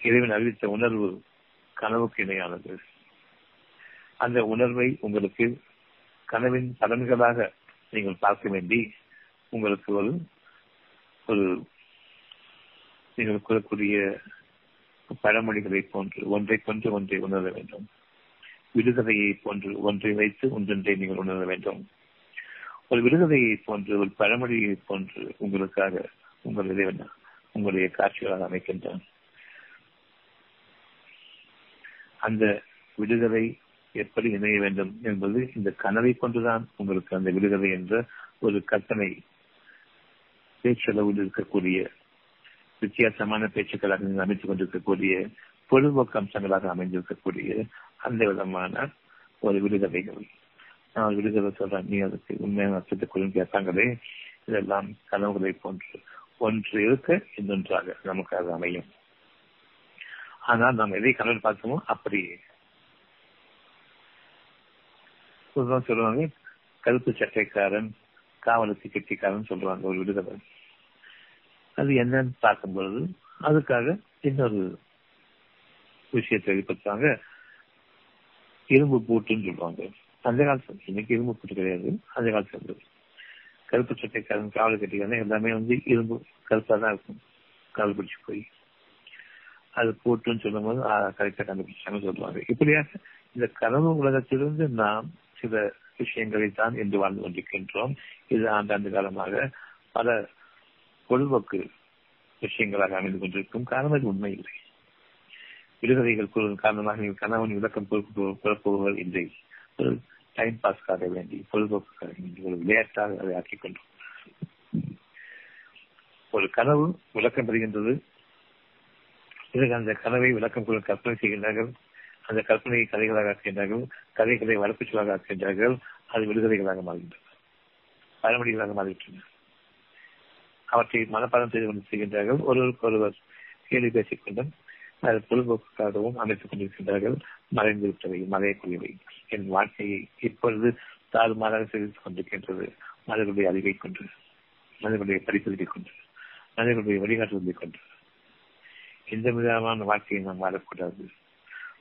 இறைவன் அறிவித்த உணர்வு கனவுக்கு இணையானது. அந்த உணர்வை உங்களுக்கு கனவின் பலன்களாக நீங்கள் பார்க்க வேண்டி உங்களுக்கு ஒரு ஒரு நீங்கள் கூறக்கூடிய பழமொழிகளை போன்று ஒன்றை கொன்று ஒன்றை உணர வேண்டும். விடுதலையை போன்று ஒன்றை வைத்து ஒன்றொன்றை நீங்கள் உணர வேண்டும். ஒரு விடுதலையை போன்று ஒரு பழமொழியை போன்று உங்களுக்காக உங்கள் இறைவன் உங்களுடைய காட்சிகளாக அமைக்கின்றான். அந்த விடுதலை எப்படி இணைய வேண்டும் என்பது இந்த கனவை கொண்டுதான் உங்களுக்கு அந்த விடுதலை என்ற ஒரு கற்பனை பேச்சளவில் இருக்கக்கூடிய வித்தியாசமான பேச்சுக்களாக அமைத்துக் கொண்டிருக்கக்கூடிய பொழுதுபோக்கு அம்சங்களாக அமைந்திருக்கக்கூடிய அந்த விதமான ஒரு விடுதலைகள் நான் விடுதலை சொல்றேன். நீ அதுக்கு உண்மையான அர்த்தத்தை கொள்ளும் கேட்டாங்களே இதெல்லாம் கனவுகளை போன்று ஒன்று இருக்க இன்னொன்றாக நமக்கு அது அமையும். ஆனால் நாம் எதை கனவு பார்த்தோமோ அப்படியே. சொல்லுவாங்க கருப்பு சட்டைக்காரன் காவலுக்கு கெட்டிக்காரன் சொல்லுவாங்க ஒரு விடுதலை. அது என்னன்னு பார்க்கும் பொழுது அதுக்காக இன்னொரு விஷயத்தை வெளிப்படுத்துவாங்க. இரும்பு பூட்டுன்னு சொல்லுவாங்க. அந்த காலத்துல இன்னைக்கு இரும்பு பூட்டு கிடையாது. அந்த காலத்துல இருந்தது கருப்பு சட்டைக்காரன் காவல் கட்டிக்காரன் எல்லாமே வந்து இரும்பு கருப்பா தான் இருக்கும். கால் பிடிச்சு போய். அது போட்டுன்னு சொல்லும் போது கரெக்டா கண்டுபிடிச்சாங்க சொல்லுவாங்க. இப்படியாக இந்த கனவு உலகத்திலிருந்து நாம் சில விஷயங்களை தான் என்று வாழ்ந்து கொண்டிருக்கின்றோம். இது ஆண்டாண்டு காலமாக பல பொழுதுபோக்கு விஷயங்களாக அமைந்து கொண்டிருக்கும். காரணம் அது உண்மை இல்லை. விடுதலைகள் கூறுவதன் காரணமாக நீங்கள் கணவன் விளக்கம் புறப்போவர்கள் இல்லை ஒரு டைம் பாஸ்க்காக வேண்டி பொழுதுபோக்குக்காக வேண்டி ஒரு விளையாட்டாக அதை ஆக்கிக் கொண்டோம் ஒரு கனவு விளக்கம் பெறுகின்றது. பிறகு அந்த கனவை விளக்கம் கொள்ள கற்பனை செய்கின்றார்கள். அந்த கற்பனையை கதைகளாக ஆக்குகின்றார்கள். கதைகளை வளர்ப்புச்சலாக ஆக்குகின்றார்கள். அது விடுகதைகளாக மாறுகின்றன பழமொழிகளாக மாறிவிட்டன. அவற்றை மனப்பாடம் செய்து கொண்டு செய்கின்றார்கள். ஒருவருக்கு ஒருவர் கேள்வி பேசிக் கொண்டும் அது பொழுதுபோக்காகவும் அமைத்துக் கொண்டிருக்கின்றார்கள். மறைந்துவிட்டவை மறையக்கூடியவை. என் வாழ்க்கையை இப்பொழுது தாறுமாறாக செய்து கொண்டிருக்கின்றது. மனிதர்களுடைய அறிவை கொண்டு மனிதர்களுடைய படிப்பதை கொண்டு மனிதர்களுடைய வழிகாட்டுவதை கொண்டு எந்த விதமான வாழ்க்கையை நாம் வாழக்கூடாது?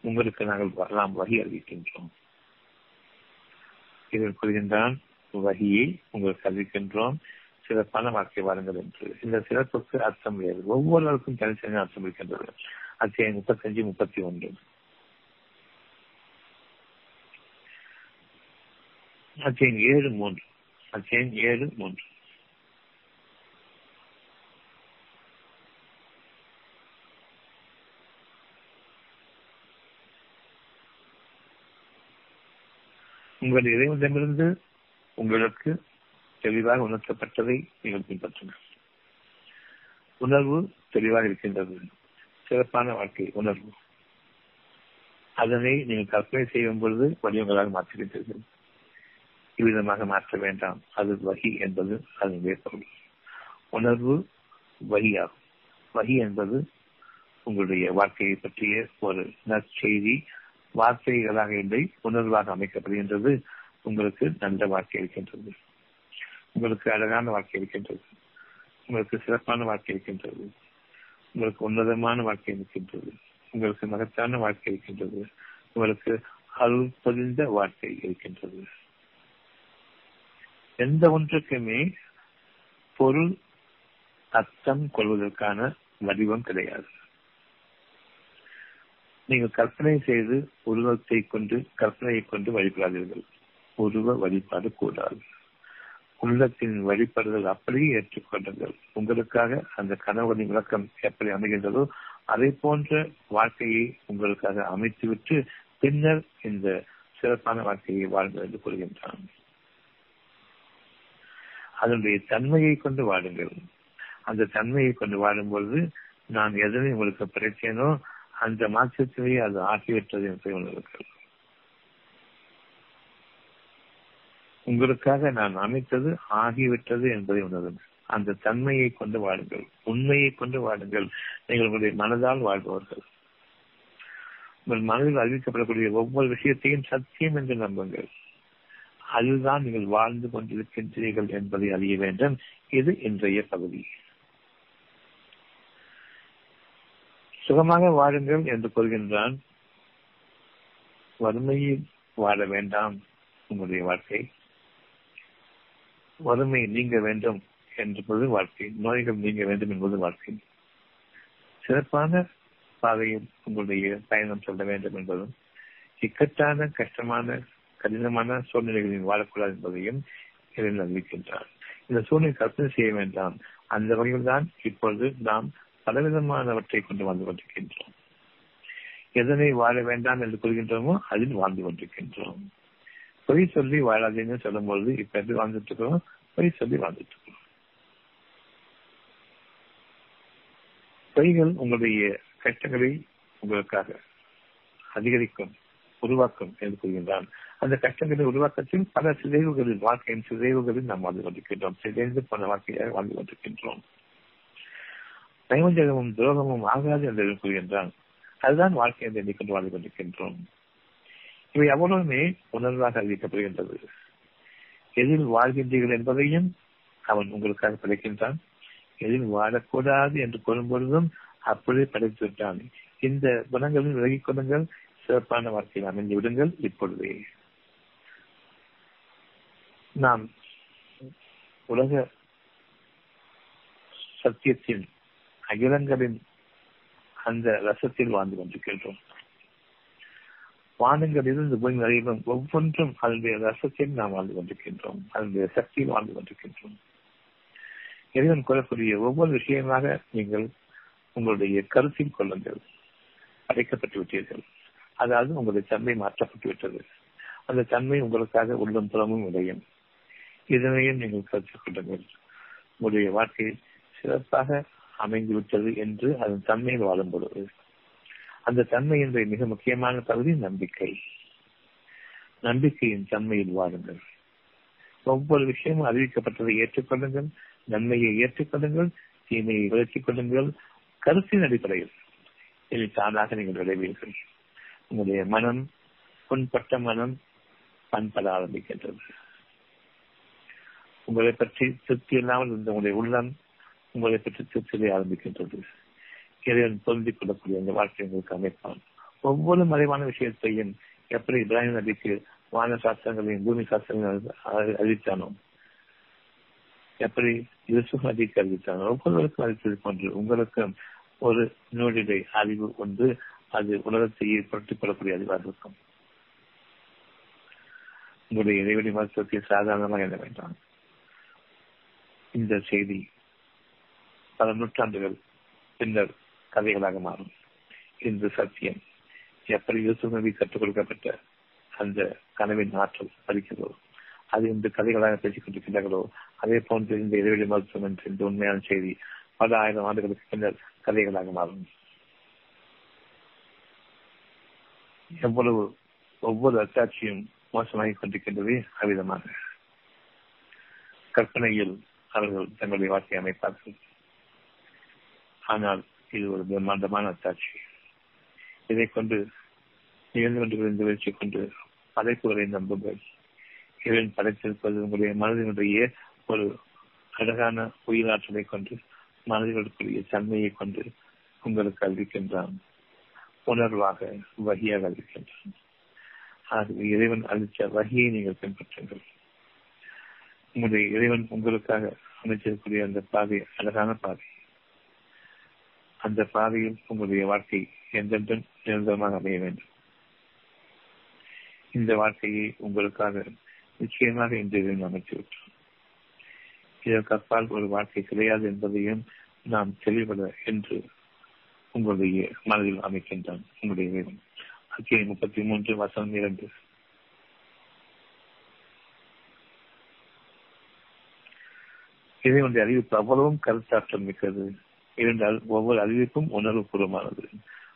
உங்களுக்கு நாங்கள் வரலாம் வகி அறிவிக்கின்றோம். இதில் புரிகின்றான் வகியை உங்களுக்கு அறிவிக்கின்றோம். சிறப்பான வாழ்க்கை வாருங்கள் என்று. இந்த சிறப்புக்கு அர்த்தம் வேறு. ஒவ்வொருவருக்கும் தனித்தனி அர்த்தம் இருக்கின்றது. அத்தியாயம் முப்பத்தஞ்சு முப்பத்தி ஒன்று அத்தியாயம் ஏழு மூன்று அத்தியாயம் ஏழு மூன்று உங்கள் இறைவனிடமிருந்து உங்களுக்கு தெளிவாக உணர்த்தப்பட்டதை நீங்கள் பின்பற்றுங்கள் உணர்வு தெளிவாக இருக்கின்றது சிறப்பான வாழ்க்கை உணர்வு. அதனை நீங்கள் கற்பனை செய்யும் பொழுது வடிவங்களாக மாற்றுகின்றீர்கள் இவ்விதமாக மாற்ற வேண்டாம். அது வகி என்பது அதனுடைய பொருள் உணர்வு வகியாகும். வகி என்பது உங்களுடைய வாழ்க்கையை பற்றிய ஒரு நற்செய்தி வார்த்தைகளாக இல்லை உணர்வாக அமைக்கப்படுகின்றது. உங்களுக்கு நல்ல வாழ்க்கை இருக்கின்றது. உங்களுக்கு அழகான வாழ்க்கை இருக்கின்றது. உங்களுக்கு சிறப்பான வாழ்க்கை இருக்கின்றது. உங்களுக்கு உன்னதமான வாழ்க்கை இருக்கின்றது. உங்களுக்கு மகத்தான வாழ்க்கை இருக்கின்றது. உங்களுக்கு அருள் பொதிந்த வாழ்க்கை இருக்கின்றது. எந்த ஒன்றுக்குமே பொருள் அர்த்தம் கொள்வதற்கான வடிவம் கிடையாது. நீங்கள் கற்பனை செய்து உருவத்தை கொண்டு கற்பனையை கொண்டு வழிபடாதீர்கள். உருவ வழிபாடு கூடாது. உள்ளத்தின் வழிபடுதல் அப்படியே ஏற்றுக்கொள்ளுங்கள். உங்களுக்காக அந்த கனவுகளின் விளக்கம் எப்படி அமைகின்றதோ அதை போன்ற வாழ்க்கையை உங்களுக்காக அமைத்துவிட்டு பின்னர் இந்த சிறப்பான வாழ்க்கையை வாழ்ந்து என்று கூறுகின்றான் அதனுடைய தன்மையை கொண்டு வாழுங்கள் அந்த தன்மையை கொண்டு வாழும்பொழுது நான் எதனை உங்களுக்கு பிரச்சேனோ அந்த மாற்றத்திலேயே அது ஆகிவிட்டது என்று உணர்வுகள் உங்களுக்காக நான் அமைத்தது ஆகிவிட்டது என்பதை உணருங்கள் அந்த தன்மையை கொண்டு வாடுங்கள். உண்மையை கொண்டு வாடுங்கள். நீங்கள் உங்களுடைய மனதால் வாழ்பவர்கள். உங்கள் மனதில் அறிவிக்கப்படக்கூடிய ஒவ்வொரு விஷயத்தையும் சத்தியம் என்று நம்புங்கள். அதுதான் நீங்கள் வாழ்ந்து கொண்டிருக்கின்றீர்கள் என்பதை அறிய வேண்டும். இது இன்றைய பகுதி. சுகமாக வாழுங்கள் என்று கூறுகின்றான். வறுமையில் வாழ வேண்டாம் உங்களுடைய வாழ்க்கை. வறுமை நீங்க வேண்டும் என்பது வாழ்க்கை நோய்கள் நீங்க வேண்டும் என்பது வாழ்க்கை. சிறப்பான பாதையில் உங்களுடைய பயணம் செல்ல வேண்டும் என்பதும் இக்கட்டான கஷ்டமான கடினமான சூழ்நிலைகளில் வாழக்கூடாது என்பதையும் இறைவன் அறிவிக்கின்றார். இந்த சூழ்நிலை கற்பனை செய்ய வேண்டாம். அந்த வகையில் தான் இப்பொழுது நாம் பலவிதமானவற்றை கொண்டு வந்து கொண்டிருக்கின்றோம். எதனை வாழ வேண்டாம் என்று கூறுகின்றோமோ அதில் வாழ்ந்து கொண்டிருக்கின்றோம். பொய் சொல்லி வாழாதீங்கன்னு சொல்லும் பொழுது இப்ப எப்படி வாழ்ந்துட்டு இருக்கிறோம் பொய் சொல்லி வாழ்ந்துட்டு இருக்கிறோம் பொய்கள் உங்களுடைய கஷ்டங்களை உங்களுக்காக அதிகரிக்கும் உருவாக்கும் என்று கூறுகின்றான். அந்த கஷ்டங்களை உருவாக்கத்தில் பல சிதைவுகளில் வாழ்க்கையின் சிதைவுகளில் நாம் வாழ்ந்து கொண்டிருக்கின்றோம். சிதைந்து போன வாழ்க்கையாக வாழ்ந்து கொண்டிருக்கின்றோம். நைவஞ்சகமும் துரோகமும் ஆகாது என்று கூறுகின்றான். அதுதான் வாழ்க்கை என்று எண்ணிக்கொண்டு வாழ்ந்து கொண்டிருக்கின்றோம். இவை அவ்வளவுமே உணர்வாக அறிவிக்கப்படுகின்றது. எதில் வாழ்கின்றீர்கள் என்பதையும் அவன் உங்களுக்காக படைக்கின்றான். எதில் வாழக்கூடாது என்று கூறும் பொழுதும் அப்படியே படைத்து விட்டான். இந்த குணங்களில் விலகிக் கொள்ளுங்கள். சிறப்பான வாழ்க்கையில் அமைந்து விடுங்கள் இப்பொழுதே. நாம் உலக சத்தியத்தின் அகிலங்களின் அந்த ரசத்தில் வாழ்ந்து கொண்டிருக்கின்றோம். வானங்களிலிருந்து பூமி வரையிலும் ஒவ்வொன்றும் அதனுடைய ரசத்தில் நாம் வாழ்ந்து கொண்டிருக்கின்றோம். அதனுடைய சக்தியில் வாழ்ந்து கொண்டிருக்கின்றோம். இறைவன் கூறக்கூடிய ஒவ்வொரு விஷயமாக நீங்கள் உங்களுடைய கருத்தில் கொள்ளுங்கள். அடைக்கப்பட்டு விட்டீர்கள். அதாவது உங்களுடைய தன்மை மாற்றப்பட்டு விட்டது. அந்த தன்மை உங்களுக்காக உள்ளும் புறமும் விளையும். இதனையும் நீங்கள் கருத்தில் கொள்ளுங்கள். உங்களுடைய வாழ்க்கை சிறப்பாக அமைந்துவிட்டது என்று அதன் தன்மையில் வாழும் பொழுது அந்த தன்மையினுடைய மிக முக்கியமான பகுதி நம்பிக்கை. நம்பிக்கையின் தன்மையில் வாருங்கள். ஒவ்வொரு விஷயமும் அறிவிக்கப்பட்டதை ஏற்றுக்கொள்ளுங்கள் நன்மையை ஏற்றுக்கொள்ளுங்கள் தீமையை விளக்கிக் கொள்ளுங்கள். கருத்தின் அடிப்படையில் இதை தானாக நீங்கள் விளைவீர்கள். உங்களுடைய மனம் புண்பட்ட மனம் பண்பட ஆரம்பிக்கின்றது. உங்களை பற்றி திருப்தி இல்லாமல் இருந்த உங்களுடைய உள்ளம் உங்களை பற்றி திருப்தியை ஆரம்பிக்கின்றது. இறைவன் பொருந்திக் கொள்ளக்கூடிய அந்த வாழ்க்கை உங்களுக்கு அமைப்பான். ஒவ்வொரு மறைவான விஷயத்தையும் எப்படி இப்ராஹிம் நபிக்கு வான சாஸ்திரங்களையும் பூமி சாஸ்திரங்களையும் அறிவித்தானோ எப்படி யூசுப் நபிக்கு அறிவித்தானோ ஒவ்வொருவருக்கும் அறிவித்தது போன்று உங்களுக்கும் ஒரு நூலிடை அறிவு ஒன்று அது உலகத்தை ஏற்படுத்திக் கொள்ளக்கூடிய அறிவாக இருக்கும். உங்களுடைய இடைவெளி மருத்துவத்தை சாதாரணமாக எண்ண வேண்டாம். இந்த செய்தி பல நூற்றாண்டுகள் பின்னர் கதைகளாக மாறும். இந்த சத்தியம். எப்படி யூசுப் நபி கற்றுக் கொடுக்கப்பட்ட அந்த கனவின் ஆற்றல் அறிக்கிறதோ அது இந்த கதைகளாக பேசிக் கொண்டிருக்கிறார்களோ? அதே போன்று இந்த இடைவெளி மருத்துவம் என்ற இந்த உண்மையான செய்தி பல ஆயிரம் ஆண்டுகளுக்கு பின்னர் கதைகளாக மாறும். எவ்வளவு ஒவ்வொரு அத்தாட்சியும் மோசமாகிக் கொண்டிருக்கின்றது அவ்விதமாக. கற்பனையில் அவர்கள் தங்களுடைய வாழ்க்கையை அமைப்பார்கள். ஆனால் இது ஒரு பிரம்மாண்டமான அத்தாட்சி இதை கொண்டு நிகழ்ந்து கொண்டிருந்த முயற்சி கொண்டு படைப்புகளை நம்புங்கள். இவன் படைத்திருப்பது உங்களுடைய மனதினுடைய ஒரு அழகான உயிராற்றலை கொண்டு மனதிற்குரிய தன்மையை கொண்டு உங்களுக்கு அறிவிக்கின்றான் உணர்வாக வகையாக அறிவிக்கின்றான் ஆகவே இறைவன் அளித்த வகையை நீங்கள் பின்பற்றுங்கள். உங்களுடைய இறைவன் உங்களுக்காக அமைச்சிருக்கக்கூடிய அந்த பாதை அழகான பாதை. அந்த பாதையில் உங்களுடைய வாழ்க்கை எந்தென்றும் நிரந்தரமாக அமைய வேண்டும்? இந்த வாழ்க்கையை உங்களுக்காக நிச்சயமாக இந்த அமைத்துவிட்டோம். இதற்கு அப்பால் ஒரு வாழ்க்கை கிடையாது என்பதையும் நாம் தெளிவட என்று உங்களுடைய மனதில் அமைக்கின்றான் உங்களுடைய வேதம். அத்தியாயம் முப்பத்தி மூன்று வசனம் இரண்டு. இதை இறைவனுடைய அறிவிப்பு அவ்வளவும் கருத்தாற்றல் மிக்கது. இருந்தால் ஒவ்வொரு அறிவிப்பும் உணர்வு பூர்வமானது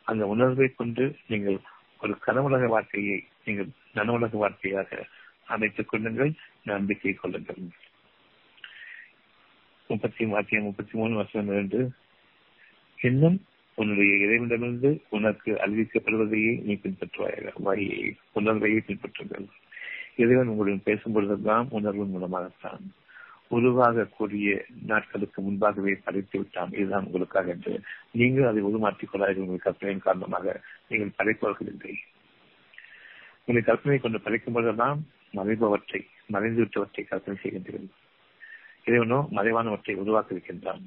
அந்த உணர்வை கொண்டு நீங்கள் ஒரு கனவுலக வாழ்க்கையை நீங்கள் நனவுலக வாழ்க்கையாக அமைத்துக் கொள்ளுங்கள் நம்பிக்கை கொள்ளுங்கள். முப்பத்தி வாக்கியம் முப்பத்தி மூணு வருஷம் இரண்டு. இன்னும் உன்னுடைய இறைவனிடமிருந்து உனக்கு அறிவிக்கப்படுவதையே நீ பின்பற்றுவாயாக வகையை உணர்வையை பின்பற்றுங்கள். இறைவன் உங்களுடன் பேசும் பொழுதுதான் உணர்வு மூலமாகத்தான். உருவாகக்கூடிய நாட்களுக்கு முன்பாகவே படைத்து விட்டான். இதுதான் உங்களுக்காக என்று நீங்கள் அதை உருமாற்றிக் கொள்ளாதீர்கள். உங்கள் கற்பனையின் காரணமாக நீங்கள் படைப்பவர்கள் இல்லை. உங்களை கற்பனை கொண்டு படைக்கும் போதெல்லாம் மறைபவற்றை மறைந்து விட்டவற்றை கற்பனை செய்கின்றீர்கள். இறைவனோ மறைவானவற்றை உருவாக்க இருக்கின்றான்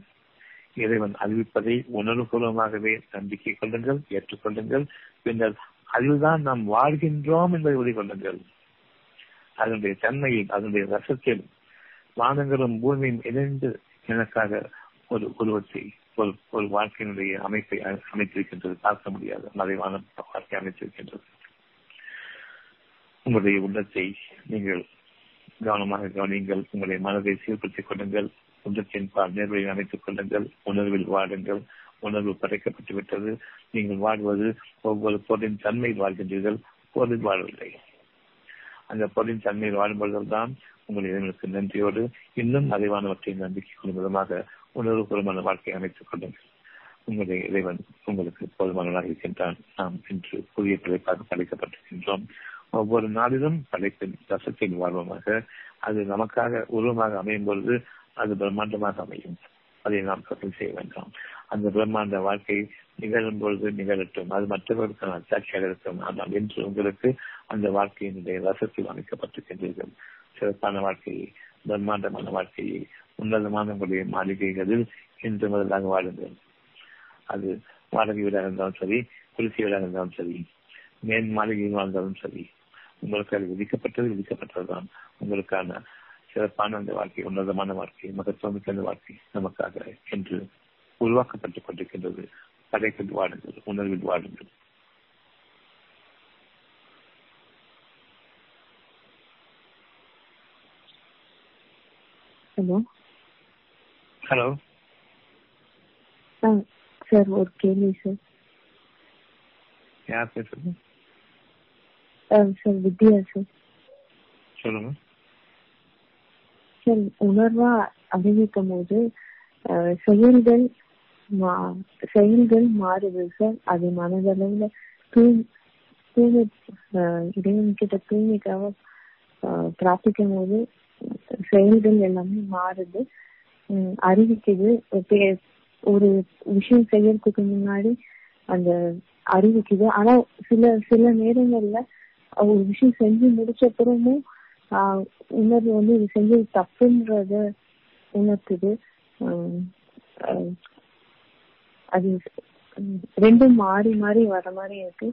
இறைவன் அறிவிப்பதை உணர்வுபூர்வமாகவே நம்பிக்கை கொள்ளுங்கள் ஏற்றுக்கொள்ளுங்கள். பின்னர் அதில்தான் நாம் வாழ்கின்றோம் என்பதை உறுதி கொள்ளுங்கள் அதனுடைய தன்மையில் அதனுடைய ரசத்தில் வானங்களும் பூமியும் இணைந்து எனக்காக ஒரு உருவத்தை ஒரு ஒரு வாழ்க்கையினுடைய அமைப்பை அமைத்திருக்கின்றது. பார்க்க முடியாது. மறைவான வாழ்க்கை அமைத்திருக்கின்றது. உங்களுடைய உள்ளத்தை நீங்கள் கவனமாக கவனியுங்கள். உங்களுடைய மனதை சீர்படுத்திக் கொள்ளுங்கள். உள்ளத்தின் பால் நேர்வழியை அமைத்துக் கொள்ளுங்கள். உணர்வில் வாடுங்கள் உணர்வு படைக்கப்பட்டு விட்டது நீங்கள் வாழ்வது ஒவ்வொரு பொருளின் தன்மையில் வாழ்கின்றீர்கள். பொருளில் வாழவில்லை. அந்த பொருளின் தன்மையில் வாழும்பொழுதுதான் உங்கள் இறைவனுக்கு நன்றியோடு இன்னும் அறிவானவற்றை நம்பிக்கை கொள்ளும் விதமாக உணர்வுபூர்வமான வாழ்க்கையை அமைத்துக் கொள்ளுங்கள். உங்களுடைய இறைவன் உங்களுக்கு போதுமானதாக இருக்கின்றான். நாம் இன்று புதிய பிழைப்பாக படைக்கப்பட்டிருக்கின்றோம் ஒவ்வொரு நாளிலும் படைப்பின் ரசத்தின் வாழ்வமாக அது நமக்காக உருவமாக அமையும் பொழுது அது பிரம்மாண்டமாக அமையும். அதை நாம் கற்பனை செய்ய வேண்டாம். அந்த பிரம்மாண்ட வாழ்க்கை நிகழும் பொழுது நிகழட்டும். அது மற்றவர்களுக்கான சாட்சியாக இருக்கும். ஆனால் இன்று உங்களுக்கு அந்த வாழ்க்கையினுடைய ரசத்தில் அமைக்கப்பட்டிருக்கின்றீர்கள். சிறப்பான வாழ்க்கையை பிரம்மாண்டமான வாழ்க்கையை உன்னதமான உங்களுடைய மாளிகைகளில் இன்று முதலாக வாழுங்கள். அது வாடகை வீடாக இருந்தாலும் சரி குளிர்ச்சி வீடாக இருந்தாலும் சரி மேல் மாளிகையில் வாழ்ந்தாலும் சரி உங்களுக்கு அது விதிக்கப்பட்டது விதிக்கப்பட்டதுதான். உங்களுக்கான சிறப்பான அந்த வாழ்க்கை உன்னதமான வாழ்க்கை மகத்துவமிக்க அந்த வாழ்க்கை நமக்காக என்று உருவாக்கப்பட்டுக் கொண்டிருக்கின்றது. படைப்பில் உணர்வில் வாடுங்கள் ஹலோ? ஹலோ? சார் ஒரு கேள்வி சார். யார் பேசுறது? Sir Vidya sir. சொல்லுங்க. சார் உணர்வா அறிவிக்கும் போது செயல்கள் செயல்கள் மாறுது சார் அது மனதளவுல தூய்மை இறைவன் கிட்ட தூய்மைக்காக பிரார்த்திக்கும் போது செயல்கள் எல்லாமே மாறுது. உம், அறிவிக்குது. ஒரு விஷயம் செய்யறதுக்கு முன்னாடி அந்த அறிவிக்குது. ஆனா சில சில நேரங்கள்ல ஒரு விஷயம் செஞ்சு முடிச்ச அப்புறமும் ஆஹ் உணர்வு வந்து இது செஞ்சது தப்புன்றத உணர்த்துது. ஆஹ் அது ரெண்டும் மாறி மாறி வர மாதிரி இருக்கு.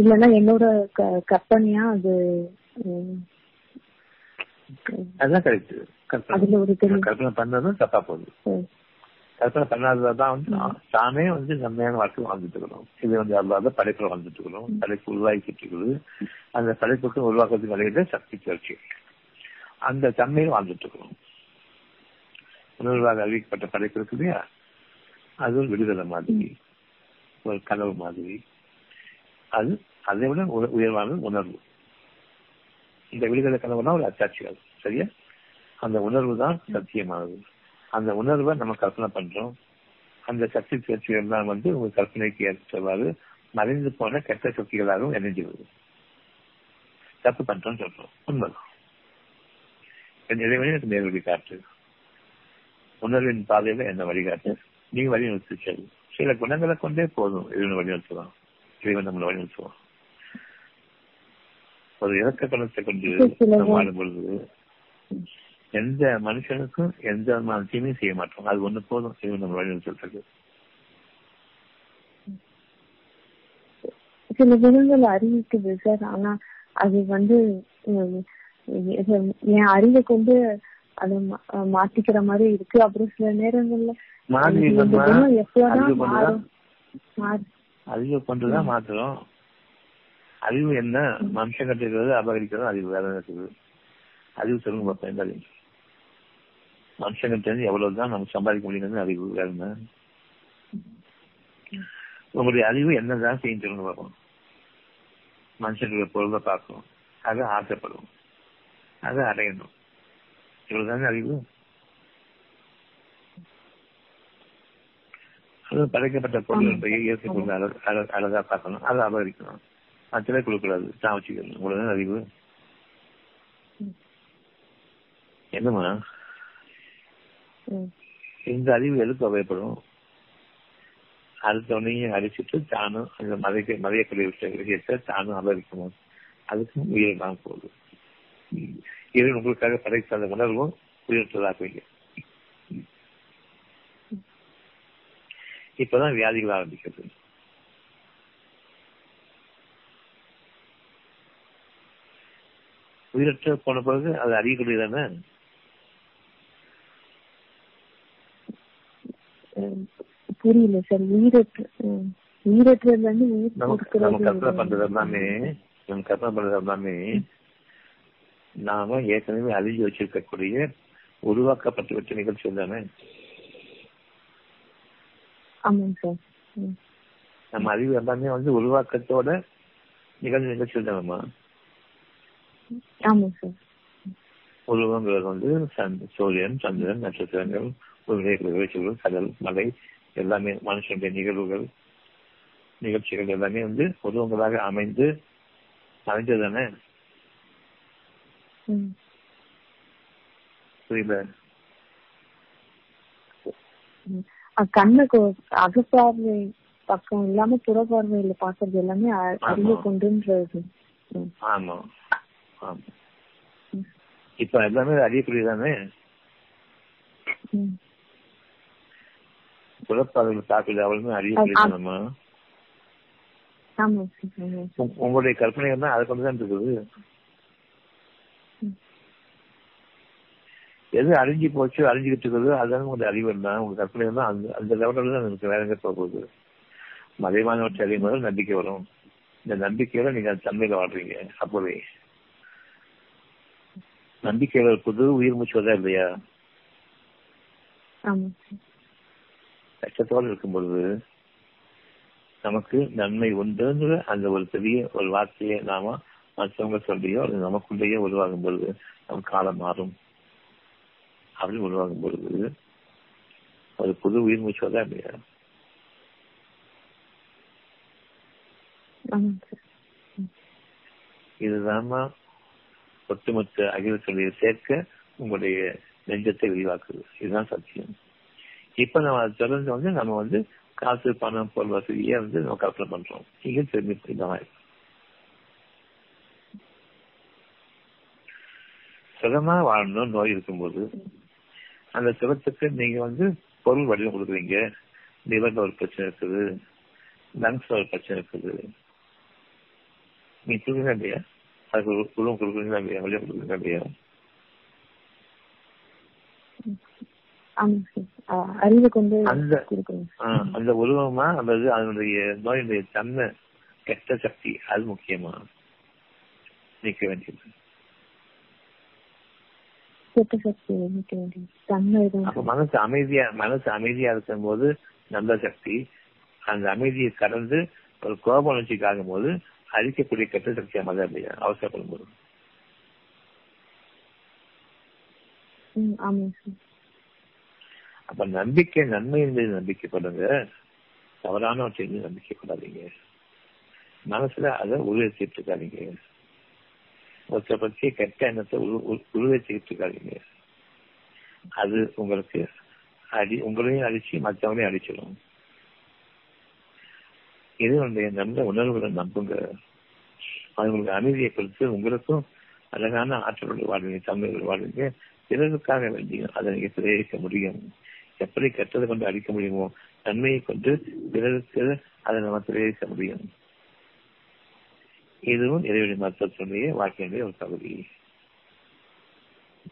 இல்லைன்னா என்னோட கற்பனையா அது அதுதான் கரெக்ட் கற்பனை. பண்ணதும் தப்பா போகுது. கற்பனை பண்ணாததான் வந்து தானே வந்து செம்மையான வாழ்க்கை வாழ்ந்துட்டு இருக்கிறோம். இது வந்து அல்லாத படைப்புல வாழ்ந்துட்டு இருக்கிறோம். படைப்பு உருவாக்கிட்டு இருக்குது. அந்த படைப்புக்கு உருவாக்குறதுக்கு வரையில சக்தி பயிற்சி அந்த தன்மையில் வாழ்ந்துட்டு இருக்கிறோம். உணர்வாக அறிவிக்கப்பட்ட படைப்பு இருக்கு இல்லையா? அதுவும் விடுதலை மாதிரி ஒரு கனவு மாதிரி. அது அதை விட உய- உயர்வான உணர்வு. இந்த விடுதலை கனவுனா ஒரு அத்தாட்சிகள் சரியா? அந்த உணர்வு தான் சத்தியமானது. அந்த உணர்வை நம்ம கற்பனை பண்றோம். அந்த சக்தி சுழற்சிகள் தான் வந்து உங்க கற்பனைக்கு ஏற்றவாறு மறைந்து போன கெட்ட சக்திகளாகவும் இணைஞ்சிருது தப்பு பண்றோம் சொல்றோம். உண்மைதான். என் இறைவனே எனக்கு நேர் வழி காட்டு. உணர்வின் பாதையில என்ன வழிகாட்டு. நீ வழிநடத்து செல் சில குணங்களை கொண்டே போதும் இறைவன் வழிநடத்துவான் இறைவன் நம்மளை வழிநடத்துவான் ஒரு இறக்க குணத்தை கொண்டு வாழும் பொழுது எந்த மனுஷனுக்கும் எந்த விதமான தீமையும் செய்ய மாட்டோம் அது ஒண்ணு போதும் இறைவன் நம்ம வழிநடத்துறதுக்கு சில குணங்கள் அறிவிக்குது சார் ஆனா அது வந்து என் அறிவை கொண்டு அதை மாத்திக்கிற மாதிரி இருக்கு. அப்புறம் சில நேரங்கள்ல அறிவு மாறும். மாறு. அறிவை என்ன? மனுஷன் கட்டிருக்கிறது அபகரிக்கிறது அறிவு வேற இருக்குது? அறிவு சொல்லுங்க பார்ப்போம் எந்த அறிவு? மனுஷங்க தெரிஞ்சு எவ்வளவுதான் நம்ம சம்பாதிக்க முடியுங்கிறது அறிவு வேற என்ன? உங்களுடைய அறிவு என்னதான் செய்யும் சொல்லுங்க பார்ப்போம் மனுஷனுடைய பொருளை பார்க்கணும். அதை ஆசைப்படும் அதை அடையணும். இவ்வளவுதானே அறிவு அது படைக்கப்பட்ட பொருள் இயற்கை பொருள் அழ- அழ- அழகா பார்க்கணும் அதை அபகரிக்கணும் மற்றதை கொடுக்கூடாது தான் வச்சுக்கணும் இவ்வளவுதான் அறிவு என்னம்மா உம், இந்த அறிவு எதுக்கு உபயோகப்படும் அடுத்தவனையும் அடிச்சுட்டு தானும் அந்த மதைக்க மதையக்கூடிய விஷய- விஷயத்தை தானும் அபகரிக்கணும் அதுக்கும் உயிர் தான் போகுது இது உங்களுக்காக படைத்த அந்த உணர்வும் உயிரற்றதாக்குவீங்க இப்பதான் வியாதிகள் ஆரம்பிக்கிறது. உயிரற்ற போன பிறகு அது அறியக்கூடியதானே? புரியல சார். உயிரற்ற உம், உயிரற்றதுல இருந்து உயிர் நமக்கு நம்ம கற்பனை பண்றது எல்லாமே நம்ம கற்பனை பண்றது எல்லாமே நாம ஏற்கனவே அழிஞ்சு வச்சிருக்கக்கூடிய உருவாக்கப்பட்டு வச்ச நிகழ்ச்சி தானே நம்ம அறிவு எல்லாமே வந்து உருவாக்கத்தோட நிகழ்ந்த நிகழ்ச்சி தானம்மா உருவங்கிறது வந்து சூரியன் சந்திரன் நட்சத்திரங்கள் நிகழ்ச்சிகள் கடல் மலை எல்லாமே மனுஷனுடைய நிகழ்வுகள் நிகழ்ச்சிகள் எல்லாமே வந்து உருவங்களாக அமைந்து அமைஞ்சது தானே புரியல கண்ணுக்கு அகப்பார்வை பக்கம் இல்லாம புறப்பார்வையில பாக்குறது எல்லாமே அறிவை. கொண்டுன்றது. ஆமா. ஆமா. இப்ப எல்லாமே அறியக்கூடியதானே உம். புறப்பாதையில் தாக்குது அவளுமே உங்க- உங்களுடைய கற்பனைகள் தான் அதை கொண்டுதான் இருக்குது ம். எது அழிஞ்சு போச்சு அழிஞ்சுக்கிட்டு இருக்குது அதுதான் உங்களுடைய அறிவு தான் உங்க கற்பனை தான் அந்த அந்த லெவலில் தான் எனக்கு வேற எங்க போக போகுது? மறைவானவற்றை அறியும் போது நம்பிக்கை வரும். இந்த நம்பிக்கையோட நீங்க அந்த தன்மையில வாழ்றீங்க அப்பவே. நம்பிக்கையில ஒரு புது உயிர் மூச்சு வருதா இல்லையா? கஷ்டத்தோடு இருக்கும் பொழுது நமக்கு நன்மை உண்டுங்கிற அந்த ஒரு பெரிய ஒரு வார்த்தையை நாம மற்றவங்க சொல்லியோ அது நமக்குள்ளேயே உருவாகும் பொழுது நம் காலம் மாறும். அப்படி உருவாகும் பொழுது ஒரு புது உயிர் மூச்சு தான் இல்லையா இதுதான் ஒட்டுமொத்த அகிலத்துடைய சேர்க்க உங்களுடைய நெஞ்சத்தை விரிவாக்குது. இதுதான் சத்தியம். இப்ப நம்ம அதை தொடர்ந்து வந்து நம்ம வந்து காசு பணம் பொருள் வசதியை வந்து நம்ம கற்பனை பண்றோம். நீங்க தெரிஞ்சு சுகமா வாழணும் நோய் இருக்கும்போது. அந்த சுகத்துக்கு நீங்க வந்து பொருள் வடிவம் கொடுக்குறீங்க. லிவர்ல ஒரு பிரச்சனை இருக்குது. லங்ஸ்ல ஒரு பிரச்சனை இருக்குது. நீ கொடுக்குறீங்க இல்லையா? அதுக்கு உருவம் கொடுக்குறீங்களா இல்லையா? வழியம் கொடுக்குறீங்களா இல்லையா? அந்த உருவமா அல்லது அதனுடைய நோயினுடைய தன்மை கெட்ட சக்தி அது முக்கியமா? நீக்க வேண்டியது கெட்ட சக்தி நிக்க வேண்டியது தன்மை தான் அப்ப மனசு அமைதியா மனசு அமைதியா இருக்கும் போது நல்ல சக்தி. அந்த அமைதியை கடந்து ஒரு கோப உணர்ச்சிக்கு ஆகும் போது அழிக்கக்கூடிய கெட்ட சக்தியா மதம் இல்லையா அவசரப்படும் போது. அப்ப நம்பிக்கை நன்மை என்பது நம்பிக்கைப்படுங்க. தவறானவற்றை நம்பிக்கைப்படாதீங்க. மனசுல அதை உருவச்சிட்டு இருக்காதீங்க. ஒருத்தரை பற்றி கெட்ட எண்ணத்தை உருவச்சுக்கிட்டு இருக்காதீங்க அது உங்களுக்கு அடி உங்களையும் அழிச்சு மற்றவங்களையும் அழிச்சிடும் இது வந்து நல்ல உணர்வுகளை நம்புங்க. அவங்களுக்கு அமைதியை கொடுத்து உங்களுக்கும் அழகான ஆற்றலோடு வாழ்வீங்க தமிழர்கள் வாழ்வீங்க பிறருக்காக வேண்டிய அதை நீங்க பிரயோகிக்க முடியும். எப்படி கெட்டதை கொண்டு அழிக்க முடியுமோ நன்மையை கொண்டு பிறருக்கு அதை நம்ம பிரயோகிக்க முடியும். இதுவும் இறைவழி மருத்துவத்தினுடைய வாழ்க்கையினுடைய ஒரு பகுதி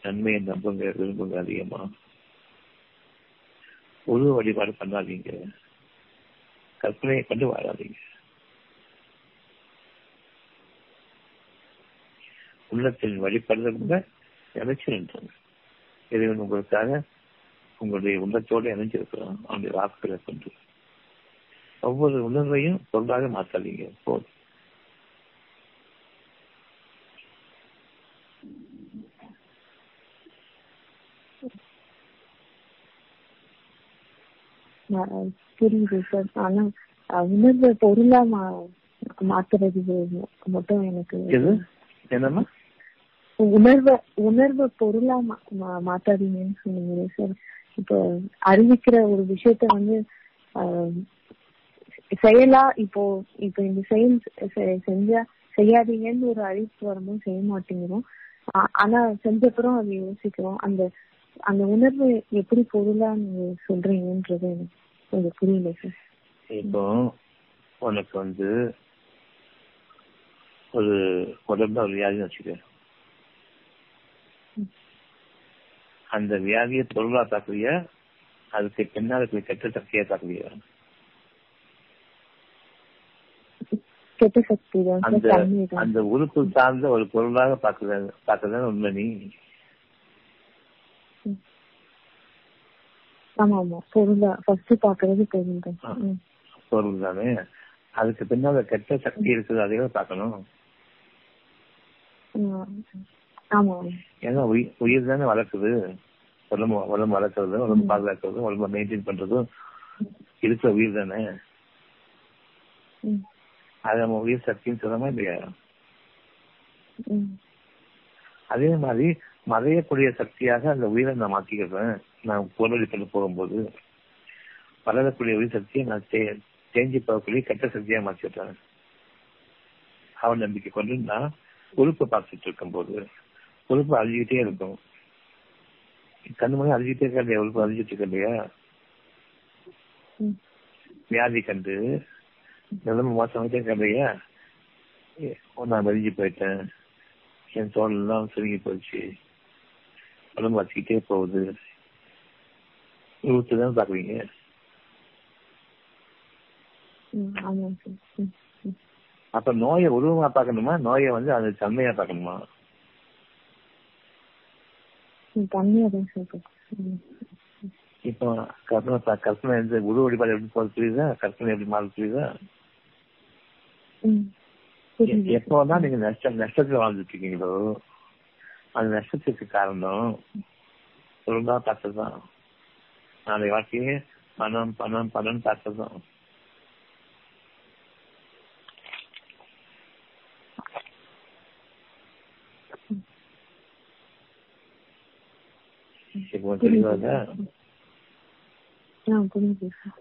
நன்மையை நம்புங்க விரும்புங்க அதிகமா. உருவ வழிபாடு பண்ணாதீங்க. கற்பனையை கொண்டு வாழாதீங்க. உள்ளத்தின் வழிபடுதல் கூட நினைச்சு நின்றாங்க. இறைவன் உங்களுக்காக உங்களுடைய உள்ளத்தோடு இணைஞ்சிருக்கிறோம் அவனுடைய வாக்குகளை கொண்டு. ஒவ்வொரு உணர்வையும் பொருளாக மாற்றாதீங்க. போதும். புரியுது சார். ஆனா உணர்வை பொருளா மாத்துறது மட்டும் எனக்கு என்னம்மா? உணர்வை உணர்வை பொருளா மாத்தாதீங்கன்னு சொன்னீங்க சார். இப்போ அறிவிக்கிற ஒரு விஷயத்த வந்து செயலா இப்போ இப்போ இந்த செயல் செஞ்சா செய்யாதீங்கன்னு ஒரு அழைப்பு வரும்போது செய்ய மாட்டேங்கிறோம். ஆனா செஞ்சப்புறம் அதை யோசிக்கிறோம். அந்த அந்த உணர்வு எப்படி பொருளா நீங்க சொல்றீங்கன்றது எனக்கு கொஞ்சம் புரியல சார் இப்போ உனக்கு வந்து ஒரு உடம்புல ஒரு வியாதின்னு வச்சுக்க அந்த வியாதியை பொருளா தாக்குறியா அதுக்கு பின்னால் இருக்கிற கெட்ட சக்தியா தாக்குறியா அந்த அந்த உறுப்பு சார்ந்த ஒரு பொருளாக பாக்குற பாக்குறதுன்னு உண்மை நீ. ஆமா ஆமா. பொருளா ஃபர்ஸ்ட் பாக்குறது பொருள் தான். பொருள் தானே? அதுக்கு பின்னால கெட்ட சக்தி இருக்குது அதையும் பார்க்கணும். ம். ஆமா ஏன்னா உயிர் உயிர் தானே வளர்க்குது. உடம்பு உடம்பு வளர்க்கறது உடம்பு பாதுகாக்கிறது உடம்பு மெயின்டைன் பண்றதும் இருக்கிற உயிர் தானே. அது நம்ம உயிர் சக்தின்னு சொல்லமா இல்லையா. அதே மாதிரி மறையக்கூடிய சக்தியாக அந்த உயிரை நான் மாத்திக்கிறேன். நான் பொருளடிப்பட்டு போகும்போது வளரக்கூடிய உயிர் சக்தியை நான் தேஞ்சி போகக்கூடிய கெட்ட சக்தியா மாற்றிடுறேன் அவன் நம்பிக்கை கொண்டு நான் உறுப்பை பார்த்துட்டு இருக்கும் போது உறுப்பு அழிஞ்சுக்கிட்டே இருக்கும். கண்ணு மணி அழிஞ்சிட்டே இருக்கா இல்லையா? உறுப்பு அழிஞ்சிட்டு இருக்கா இல்லையா. வியாதி கண்டு நிலைமை மோசமாயிட்டே இருக்கா இல்லையா? நான் மெலிஞ்சு போயிட்டேன். என் தோல் எல்லாம் சுருங்கி போச்சு. உடம்பு வச்சுக்கிட்டே போகுது. ஊத்து தான் பாக்குறீங்க. அப்ப நோயை உருவமா பார்க்கணுமா நோயை வந்து அது தன்மையா பார்க்கணுமா ம். தன்மையா தான் சார் இருக்கு. ம். இப்போ கற்பனை கற்பனை வந்து உருவ வழிபாடு எப்படி போறது புரியுதா கற்பனை எப்படி மாறுது. புரியுது எப்போதான் நீங்க நஷ்டம் நஷ்டத்துல வாழ்ந்துட்டு இருக்கீங்களோ அந்த நஷ்டத்துக்கு காரணம் ஒழுங்கா பார்த்ததுதான் நாளை வாழ்க்கையே பணம் பணம் பணம் சார்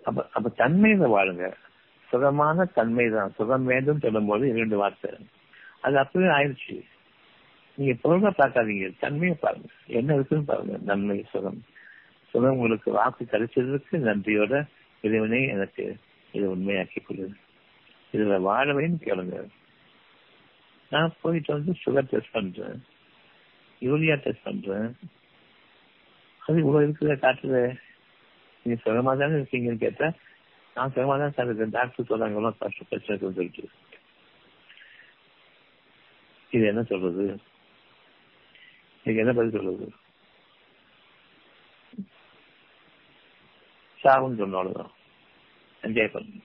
அப்ப அப்ப தன்மையில வாழுங்க சுகமான தன்மை தான் சுகம் வேண்டும் சொல்லும்போது இரண்டு வார்த்தை அது அப்படியே ஆயிடுச்சு நீங்க பொருளை பார்க்காதீங்க தன்மையை பாருங்க என்ன இருக்குன்னு பாருங்க நன்மை சுகம் சொல்ல உங்களுக்கு வாக்கு கிடைச்சதற்கு நன்றியோட இறைவனை எனக்கு இது உண்மையாக்கி கொள்ளுது இதுல வாழவேன்னு கேளுங்க நான் போயிட்டு வந்து சுகர் டெஸ்ட் பண்றேன். யூரியா டெஸ்ட் பண்றேன். அது இவ்வளவு இருக்குத காட்டுல நீங்க சுகமா தானே இருக்கீங்கன்னு கேட்டா நான் சுகமா தான் சார் இருக்கேன். டாக்டர் சொல்றாங்க எவ்வளவு பிரச்சனை சொல்லிட்டு இது என்ன சொல்றது? இதுக்கு என்ன பதில் சொல்றது? ஆகும்னு சொன்னாலும் அவ்வளவுதான். என்ஜாய் பண்ணு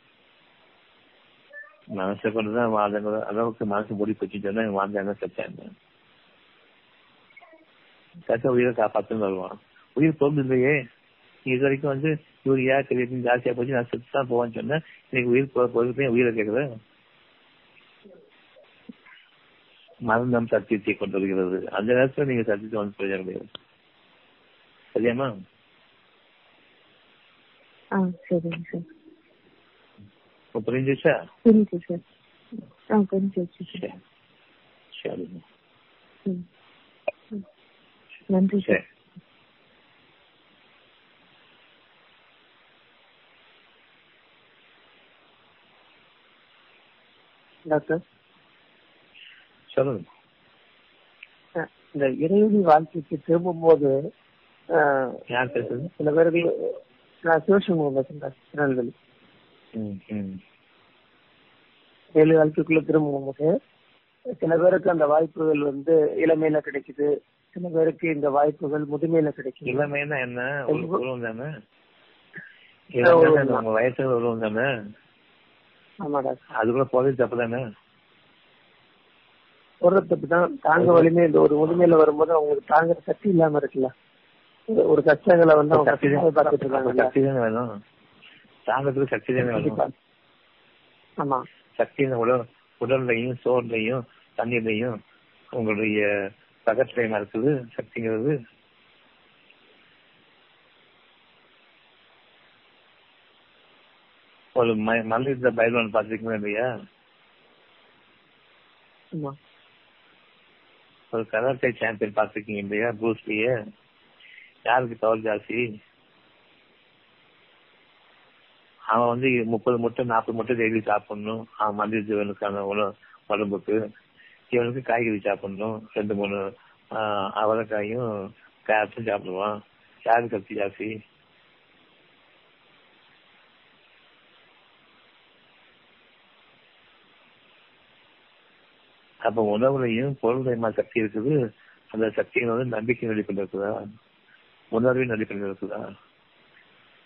மனசை கொண்டுதான் வாழ்ந்த அளவுக்கு மனசு மூடி போச்சுன்னு சொன்னா வாழ்ந்தாங்க சச்சாங்க சத்த உயிரை காப்பாத்துன்னு வருவான். உயிர் போகுது இல்லையே? இது வரைக்கும் வந்து யூரியா கிரியேட்டின் ஜாஸ்தியா போச்சு நான் செத்து தான் போவான்னு சொன்னேன் இன்னைக்கு உயிர் போக போகிறதுக்கு உயிரை கேட்குறேன் மரணம் சத்தியத்தை கொண்டு வருகிறது. அந்த நேரத்துல நீங்க சத்தியத்தை வந்து பிரயோஜனம் கிடையாது சரியாமா ஆ சரிங்க சார். இப்போ புரிஞ்சிச்சா? புரியுது சார். ஆ புரிஞ்சிச்சு சார். சரி. சரி ம். நன்றி சார். டாக்டர்? சொல்லுங்க. இந்த இறைவனி வாழ்க்கைக்கு திரும்பும் போது சில பேருக்கு நான் சிவசண்முகம் பேசுறேன் திருநெல்வேலி ஏழு வாழ்க்கைக்குள்ள திரும்பும் சில பேருக்கு அந்த வாய்ப்புகள் வந்து இளமையில கிடைக்குது சில பேருக்கு இந்த வாய்ப்புகள் முதுமையில கிடைக்குது இளமைன்னா என்ன உருவம் தானே. உங்க வயசுல உருவம் தானே அது கூட போதே தப்பு தானே ஒரு தப்பு தான் தாங்க வலிமை இந்த ஒரு முதுமையில வரும்போது அவங்களுக்கு தாங்குற சக்தி இல்லாம இருக்குல்ல ஒரு- கஷ்டங்களை வந்து பார்த்துட்டு இருக்காங்க. சக்தி தானே வேணும். தாங்கறதுக்கு சக்தி தானே வேணும் ஆமா. சக்தி உடல் உடல்லையும் சோர்லையும் தண்ணீர்லையும் உங்களுடைய பகத்திலையும் இருக்குது சக்திங்கிறது? ஒரு ம- மல்யுத்த பைல்வான் பார்த்துருக்கீங்களா இல்லையா? ஒரு கராத்தே சாம்பியன் பார்த்துருக்கீங்க இல்லையா ப்ரூஸ்லிய? யாருக்கு தவறு ஜாஸ்தி? அவன் வந்து முப்பது முட்டை நாற்பது முட்டை டெய்லி சாப்பிடணும். அவன் மந்திர ஜீவனுக்கான உணவு உடம்புக்கு. இவனுக்கு காய்கறி சாப்பிடணும். ரெண்டு மூணு அவரைக்காயும் கேரட்டும் சாப்பிடுவான். யாருக்கு கத்தி ஜாஸ்தி? அப்ப உணவுலையும் பொருளையுமா சக்தி இருக்குது? அந்த சக்தியை வந்து நம்பிக்கை நடிப்பில் இருக்குதா உணர்வின் நடிப்பில் இருக்குதா?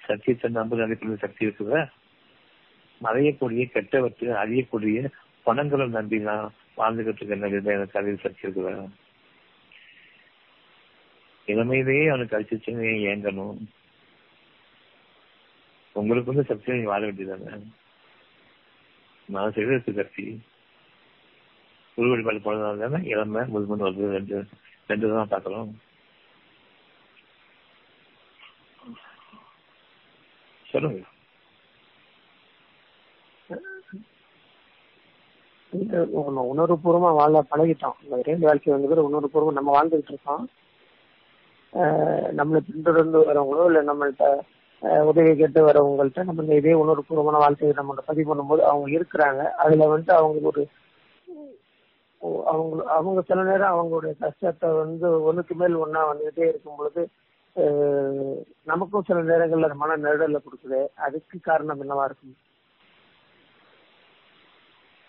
சத்தியத்தை நம்புற நடிப்பில் சக்தி இருக்குதா? மறையக்கூடிய கெட்டவற்று அறியக்கூடிய பணங்களை நம்பி நான் வாழ்ந்துகிட்டு இருக்க எனக்கு அறிவு சக்தி இருக்குதா? இளமையிலேயே அவனுக்கு அழிச்சிச்சுன்னு ஏங்கணும். உங்களுக்கு வந்து சக்தி நீங்க வாழ வேண்டியதானே நான் செய்வதற்கு சக்தி. குரு வழிபாடு தானே இளமை முதுமன் வருது ரெண்டு ரெண்டு தான் பார்க்கிறோம். சொல்லுங்க. நம்ம உணர்வுபூர்வமா வாழ பழகிட்டோம். இந்த இறைவன் வாழ்க்கை வந்து உணர்வுபூர்வம் நம்ம வாழ்ந்துகிட்டு இருக்கோம். நம்மளை பின்தொடர்ந்து வரவங்களோ இல்ல நம்மள்கிட்ட உதவி கேட்டு வரவங்கள்ட்ட நம்ம இந்த இதே உணர்வுபூர்வமான வாழ்க்கையை நம்ம பதிவு பண்ணும்போது அவங்க இருக்கிறாங்க. அதுல வந்து அவங்களுக்கு ஒரு அவங்க அவங்க சில நேரம் அவங்களுடைய கஷ்டத்தை வந்து ஒண்ணுக்கு மேல் ஒன்னா வந்துகிட்டே இருக்கும் பொழுது நமக்கும் சில நேரங்கள்ல மன நெருடல கொடுக்குது. அதுக்கு காரணம் என்னவா இருக்கும்?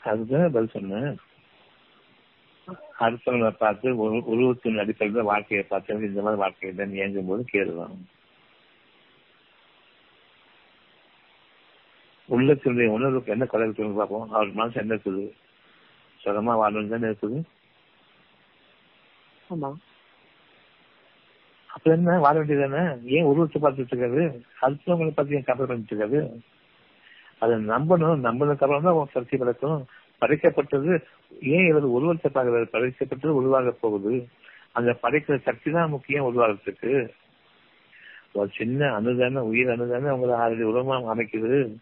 அதுதான் பதில் சொன்னேன். அடுத்தவங்களை பார்த்து உருவத்தின் அடிப்படையில் வாழ்க்கையை பார்த்து இந்த மாதிரி வாழ்க்கை இல்லைன்னு இயங்கும் போது கேளுதான் உள்ளத்தினுடைய உணர்வுக்கு என்ன குறை இருக்குன்னு பார்ப்போம். அவர் மனசு என்ன இருக்குது? சுகமா வாழணும் தானே இருக்குது. ஆமா. அப்ப என்ன வாழ வேண்டியது தானே ஏன் உருவத்தை பார்த்துட்டு இருக்காது? அடுத்தவங்களை பார்த்து ஏன் கவலை பண்ணிட்டு இருக்காது? அதை நம்பணும். நம்பினதுக்கு அப்புறம் தான் உன் சக்தி படைக்கும். படைக்கப்பட்டது ஏன் இவர் உருவத்தை பார்க்கிறது படைக்கப்பட்டது உருவாக போகுது. அந்த படைக்கிற சக்தி தான் முக்கியம் உருவாகிறதுக்கு. ஒரு சின்ன அணுதான உயிர் அணுதானே உங்களை ஆறு உருவமா அமைக்குது.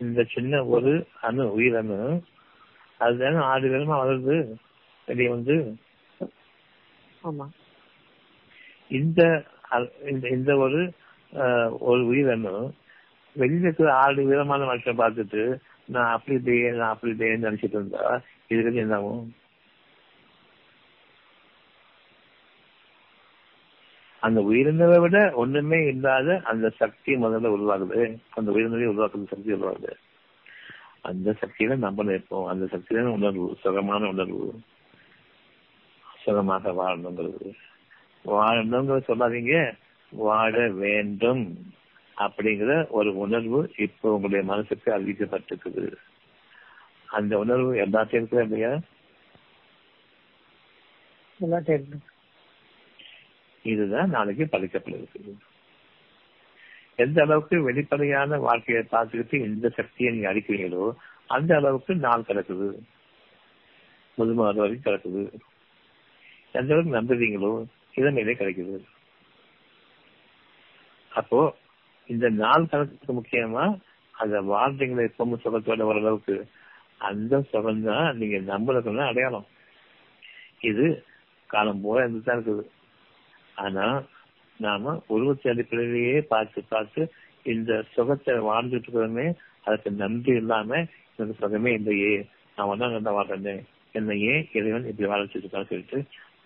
இந்த சின்ன ஒரு அணு உயிர் அணு அதுதானே ஆறு விதமா வளருது. வெளியே வந்து இந்த இந்த இந்த ஒரு ஒரு உயிரணு வெளியில இருக்கிற ஆறு விதமான மனுஷன் பார்த்துட்டு நான் அப்படி இல்லையே நான் அப்படி இல்லையேன்னு நினைச்சிட்டு இருந்தா இதுக்கு என்ன ஆகும்? அந்த உயிரினவை விட ஒண்ணுமே இல்லாத அந்த சக்தி முதல்ல உருவாகுது. அந்த உயிரினவே உருவாக்குற சக்தி உருவாகுது. அந்த சக்தியில நம்ம இருப்போம் அந்த சக்தியில உணர்வு சுகமான உணர்வு. சுகமாக வாழணுங்கிறது. வாழணுங்கிறது சொல்லாதீங்க. வாழ வேண்டும். அப்படிங்கிற ஒரு உணர்வு இப்போ உங்களுடைய மனசுக்கு அறிவிக்கப்பட்டிருக்குது. அந்த உணர்வு எல்லாத்தையும் இருக்குதா இல்லையா? இதுதான் நாளைக்கு படைக்கப்படுகிறது. எந்த அளவுக்கு வெளிப்படையான வாழ்க்கையை பார்த்துக்கிட்டு எந்த சக்தியை நீங்க அடிக்கிறீங்களோ அந்த அளவுக்கு நாள் கிடக்குது. முதுமாத வரைக்கும் கிடக்குது. எந்த அளவுக்கு நம்புறீங்களோ இளமையிலே கிடைக்குது. அப்போ இந்த நாள் கணக்கு முக்கியமா அந்த வார்த்தைகளை எப்பவும் சுகத்தோட ஓரளவுக்கு அந்த சுகம் தான் நீங்க நம்புறதுன்னா அடையாளம். இது காலம் போல இருந்துதான் இருக்குது. ஆனா நாம உருவத்தை அடிப்படையிலேயே பார்த்து பார்த்து இந்த சுகத்தை வாழ்ந்துட்டு இருக்கிறோமே அதுக்கு நன்றி இல்லாம எனக்கு சுகமே இல்லையே. நான் தான் நல்லா வாழ்றேன். என்ன ஏன் இறைவன் இப்படி வாழ்த்துட்டு வச்சிருக்கான்னு சொல்லிட்டு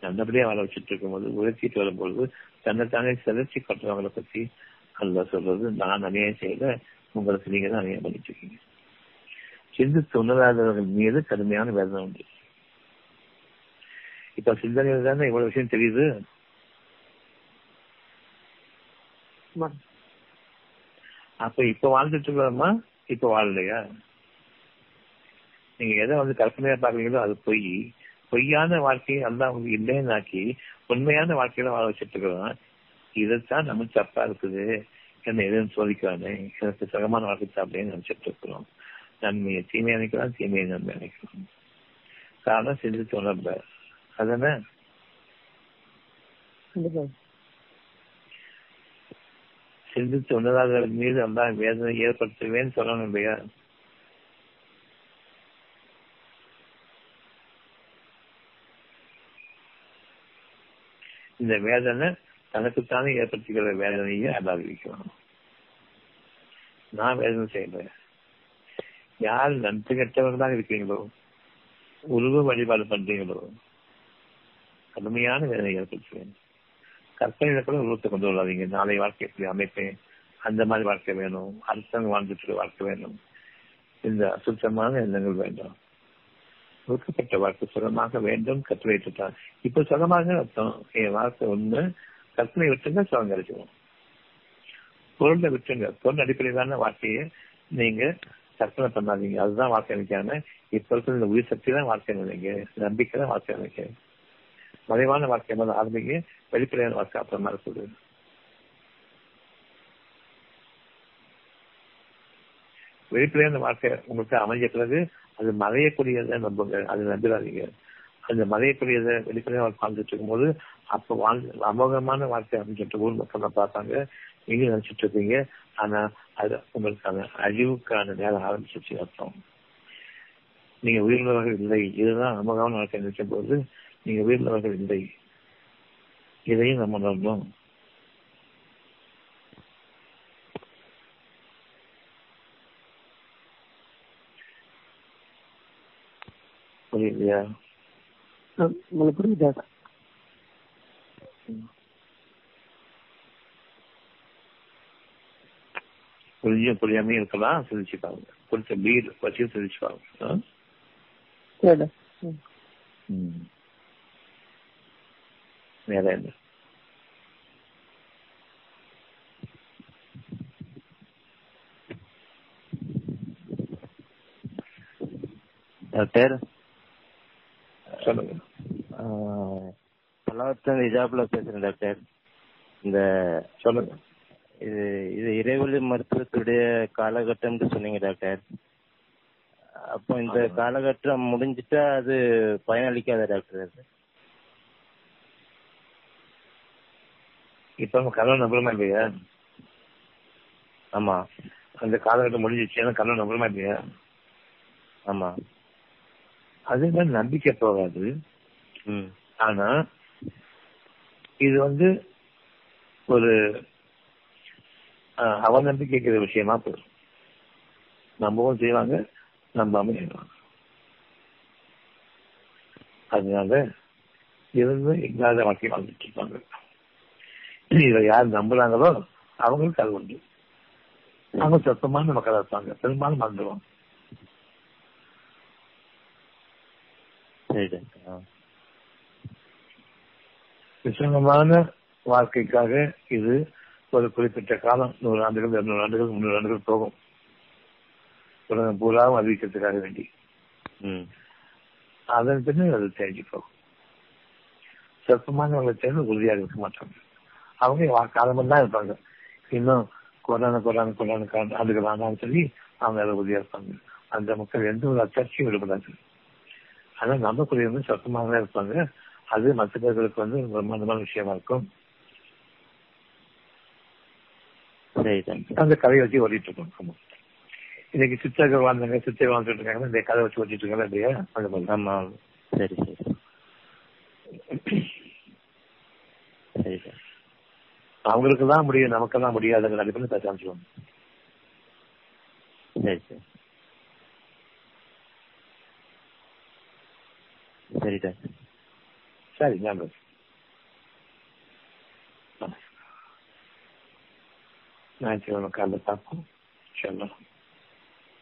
நல்லபடியா வாழ வச்சுட்டு இருக்கும்போது உயர்த்திட்டு வரும்போது தன்னைத்தானே சிதைச்சி கட்டுறவங்களை பத்தி அல்ல சொல்றது. நான் அநியாயம் செய்யல உங்களுக்கு நீங்க தான் அநியாயம் பண்ணிட்டு இருக்கீங்க சிந்தித்து உணராதவர்கள் மீது கடுமையான வேதனை உண்டு. இப்ப சிந்தனையில் தானே இவ்வளவு விஷயம் தெரியுது. அப்ப இப்ப வாழ்ந்துட்டு இருக்கிறோமா இப்ப வாழலையா? நீங்க எதை வந்து கற்பனையா பாக்குறீங்களோ அது பொய். பொய்யான வாழ்க்கையை அல்லா உங்களுக்கு இல்லைன்னு ஆக்கி உண்மையான வாழ்க்கையில வாழ வச்சுட்டு இருக்கிறோம் இதைத்தான் நம்ம தப்பா இருக்குது. என்ன எதுவும் சோதிக்கிறானே எனக்கு சுகமான வாழ்க்கை சாப்பிட்டேன்னு நினைச்சிட்டு இருக்கிறோம். நன்மையை தீமையை நினைக்கலாம் தீமையை நன்மை நினைக்கலாம் காரணம் சிந்தித்து உணர்ந்த அதானே? சிந்தித்து உணராதவர்கள் மீது அல்லா வேதனை ஏற்படுத்துவேன்னு சொல்லணும் இல்லையா? இந்த வேதனை தனக்குத்தானே ஏற்படுத்திக்கிற வேதனையை அனுபவிக்கணும் நான் வேதனை செய்யறேன். யார் நன்றி கெட்டவர்களாக இருக்கீங்களோ உருவ வழிபாடு பண்றீங்களோ கடுமையான வேதனை ஏற்படுத்துவேன். கற்பனையில கூட உருவத்தை கொண்டு வராதீங்க. நாளை வாழ்க்கை எப்படி அமைப்பேன்? அந்த மாதிரி வாழ்க்கை வேணும். அடுத்தவங்க வாழ்ந்துட்டு வாழ்க்கை வேணும். இந்த அசுத்தமான எண்ணங்கள் வேண்டாம். ஒதுக்கப்பட்ட வாழ்க்கை சுகமாக வேண்டும் கற்பனை விட்டுட்டான் இப்ப சுகமாக அர்த்தம். என் வாழ்க்கை ஒண்ணு கற்பனை விட்டுங்க சுகம் கிடைச்சிடும் பொருளை விட்டுங்க. பொருள் அடிப்படையிலான வார்த்தையை நீங்க கற்பனை பண்ணாதீங்க. அதுதான் வாழ்க்கை நினைக்காம இப்ப இருக்கிற இந்த உயிர் சக்தி தான் வாழ்க்கை நினைங்க நம்பிக்கை தான் வாழ்க்கை நினைக்க மறைவான வாழ்க்கை மேல ஆரம்பிங்க வெளிப்படையான வாழ்க்கை அப்புறமா இருக்குது. வெளிப்படையான வாழ்க்கை உங்களுக்கு அமைஞ்ச பிறகு அது மறையக்கூடியதை நம்புங்க. அது நம்பிடாதீங்க. அந்த மறையக்கூடியதை வெளிப்படையாக வாழ்ந்துட்டு இருக்கும்போது அப்ப வாழ்ந்து அமோகமான வாழ்க்கை அமைஞ்சிட்டு ஊர் மக்கள் பார்த்தாங்க நீங்க நினைச்சிட்டு இருக்கீங்க ஆனா அது உங்களுக்கான அழிவுக்கான நேரம் ஆரம்பிச்சிருச்சு அர்த்தம். நீங்க உயிரிழந்தவர்கள் இல்லை. இதுதான் அமோகமான வாழ்க்கை நினைக்கும் போது நீங்க உயிரிழந்தவர்கள் இல்லை. இதையும் நம்ம உணரணும் புரியலையா உங்களுக்கு புரியுதா புரிஞ்சும் புரியாமையும் இருக்கலாம் சிரிச்சு பாருங்க கொஞ்சம் பீர் வச்சு சிரிச்சு பாருங்க ஆ? சரி ம். வேற என்ன டாக்டர் சொல்லுங்க. பல்லாவரத்து இஜாப்ல பேசுறேன் டாக்டர். இந்த சொல்லுங்க. இது இது இறைவழி மருத்துவத்துடைய காலகட்டம்னு சொன்னீங்க டாக்டர். அப்போ இந்த. காலகட்டம் முடிஞ்சிட்டா அது பயனளிக்காத டாக்டர் இப்ப கனவு நம்புறமா இல்லையா? ஆமா. அந்த காலகட்டம் முடிஞ்சிச்சுன்னா கனவு நம்புறமா இல்லையா? ஆமா. அதே மாதிரி நம்பிக்கை போகாது. ஆனா இது வந்து ஒரு அவநம்பிக்கைக்கிற விஷயமா போதும் நம்பவும் செய்வாங்க நம்பாம செய்வாங்க அதனால இருந்து இல்லாத வாழ்க்கை வாழ்ந்துட்டு இருப்பாங்க. இதை யார் நம்புறாங்களோ அவங்களுக்கு அது உண்டு. அவங்க சத்தமான மக்களா இருப்பாங்க பெரும்பாலும் மறந்துடுவாங்க சரி டாக்டர் ஆ விசங்கமான வாழ்க்கைக்காக இது ஒரு குறிப்பிட்ட காலம் நூறு ஆண்டுகள் இருநூறு ஆண்டுகள் முன்னூறு ஆண்டுகள் போகும். உலகம் பூராவும் அறிவிக்கிறதுக்காக வேண்டி. அதன் பின்னர் அது தேடி போகும். சொற்பமானவங்களை சேர்ந்து உறுதியாக இருக்க மாட்டாங்க. அவங்க காலமெல்லாம் இருப்பாங்க. இன்னும் கொரோனா கொரோனா கொரோனா ஆண்டுகள் ஆனாலும் சொல்லி அவங்க அதை உறுதியா இருப்பாங்க. அந்த மக்கள் எந்த ஒரு அச்சர்ச்சியும் விடுபடாது ஆனா நம்பக்கூடியவங்க சொற்பமாக தான் இருப்பாங்க. அது மற்ற பேர்களுக்கு வந்து பிரம்மாண்டமான விஷயமா இருக்கும். அந்த கதையை வச்சு ஓடிட்டு இருக்கோம். இன்னைக்கு சித்தர்கள் வாழ்ந்தாங்க சித்தர்கள் வாழ்ந்துட்டு இருக்காங்க இந்த கதை வச்சு ஓட்டிட்டு இருக்காங்க இல்லையா அந்த மாதிரி. ஆமா. சரி சரி. சரி அவங்களுக்கு தான் முடியும் நமக்கெல்லாம் முடியாதுங்கிற அடிப்படையில் பேச ஆரம்பிச்சுவாங்க சரி சரி. சரி டாக்டர். சரி ஞாபகம் ஞாயிற்றுக்கிழமை காலையில் பார்ப்போம். சொல்லலாம்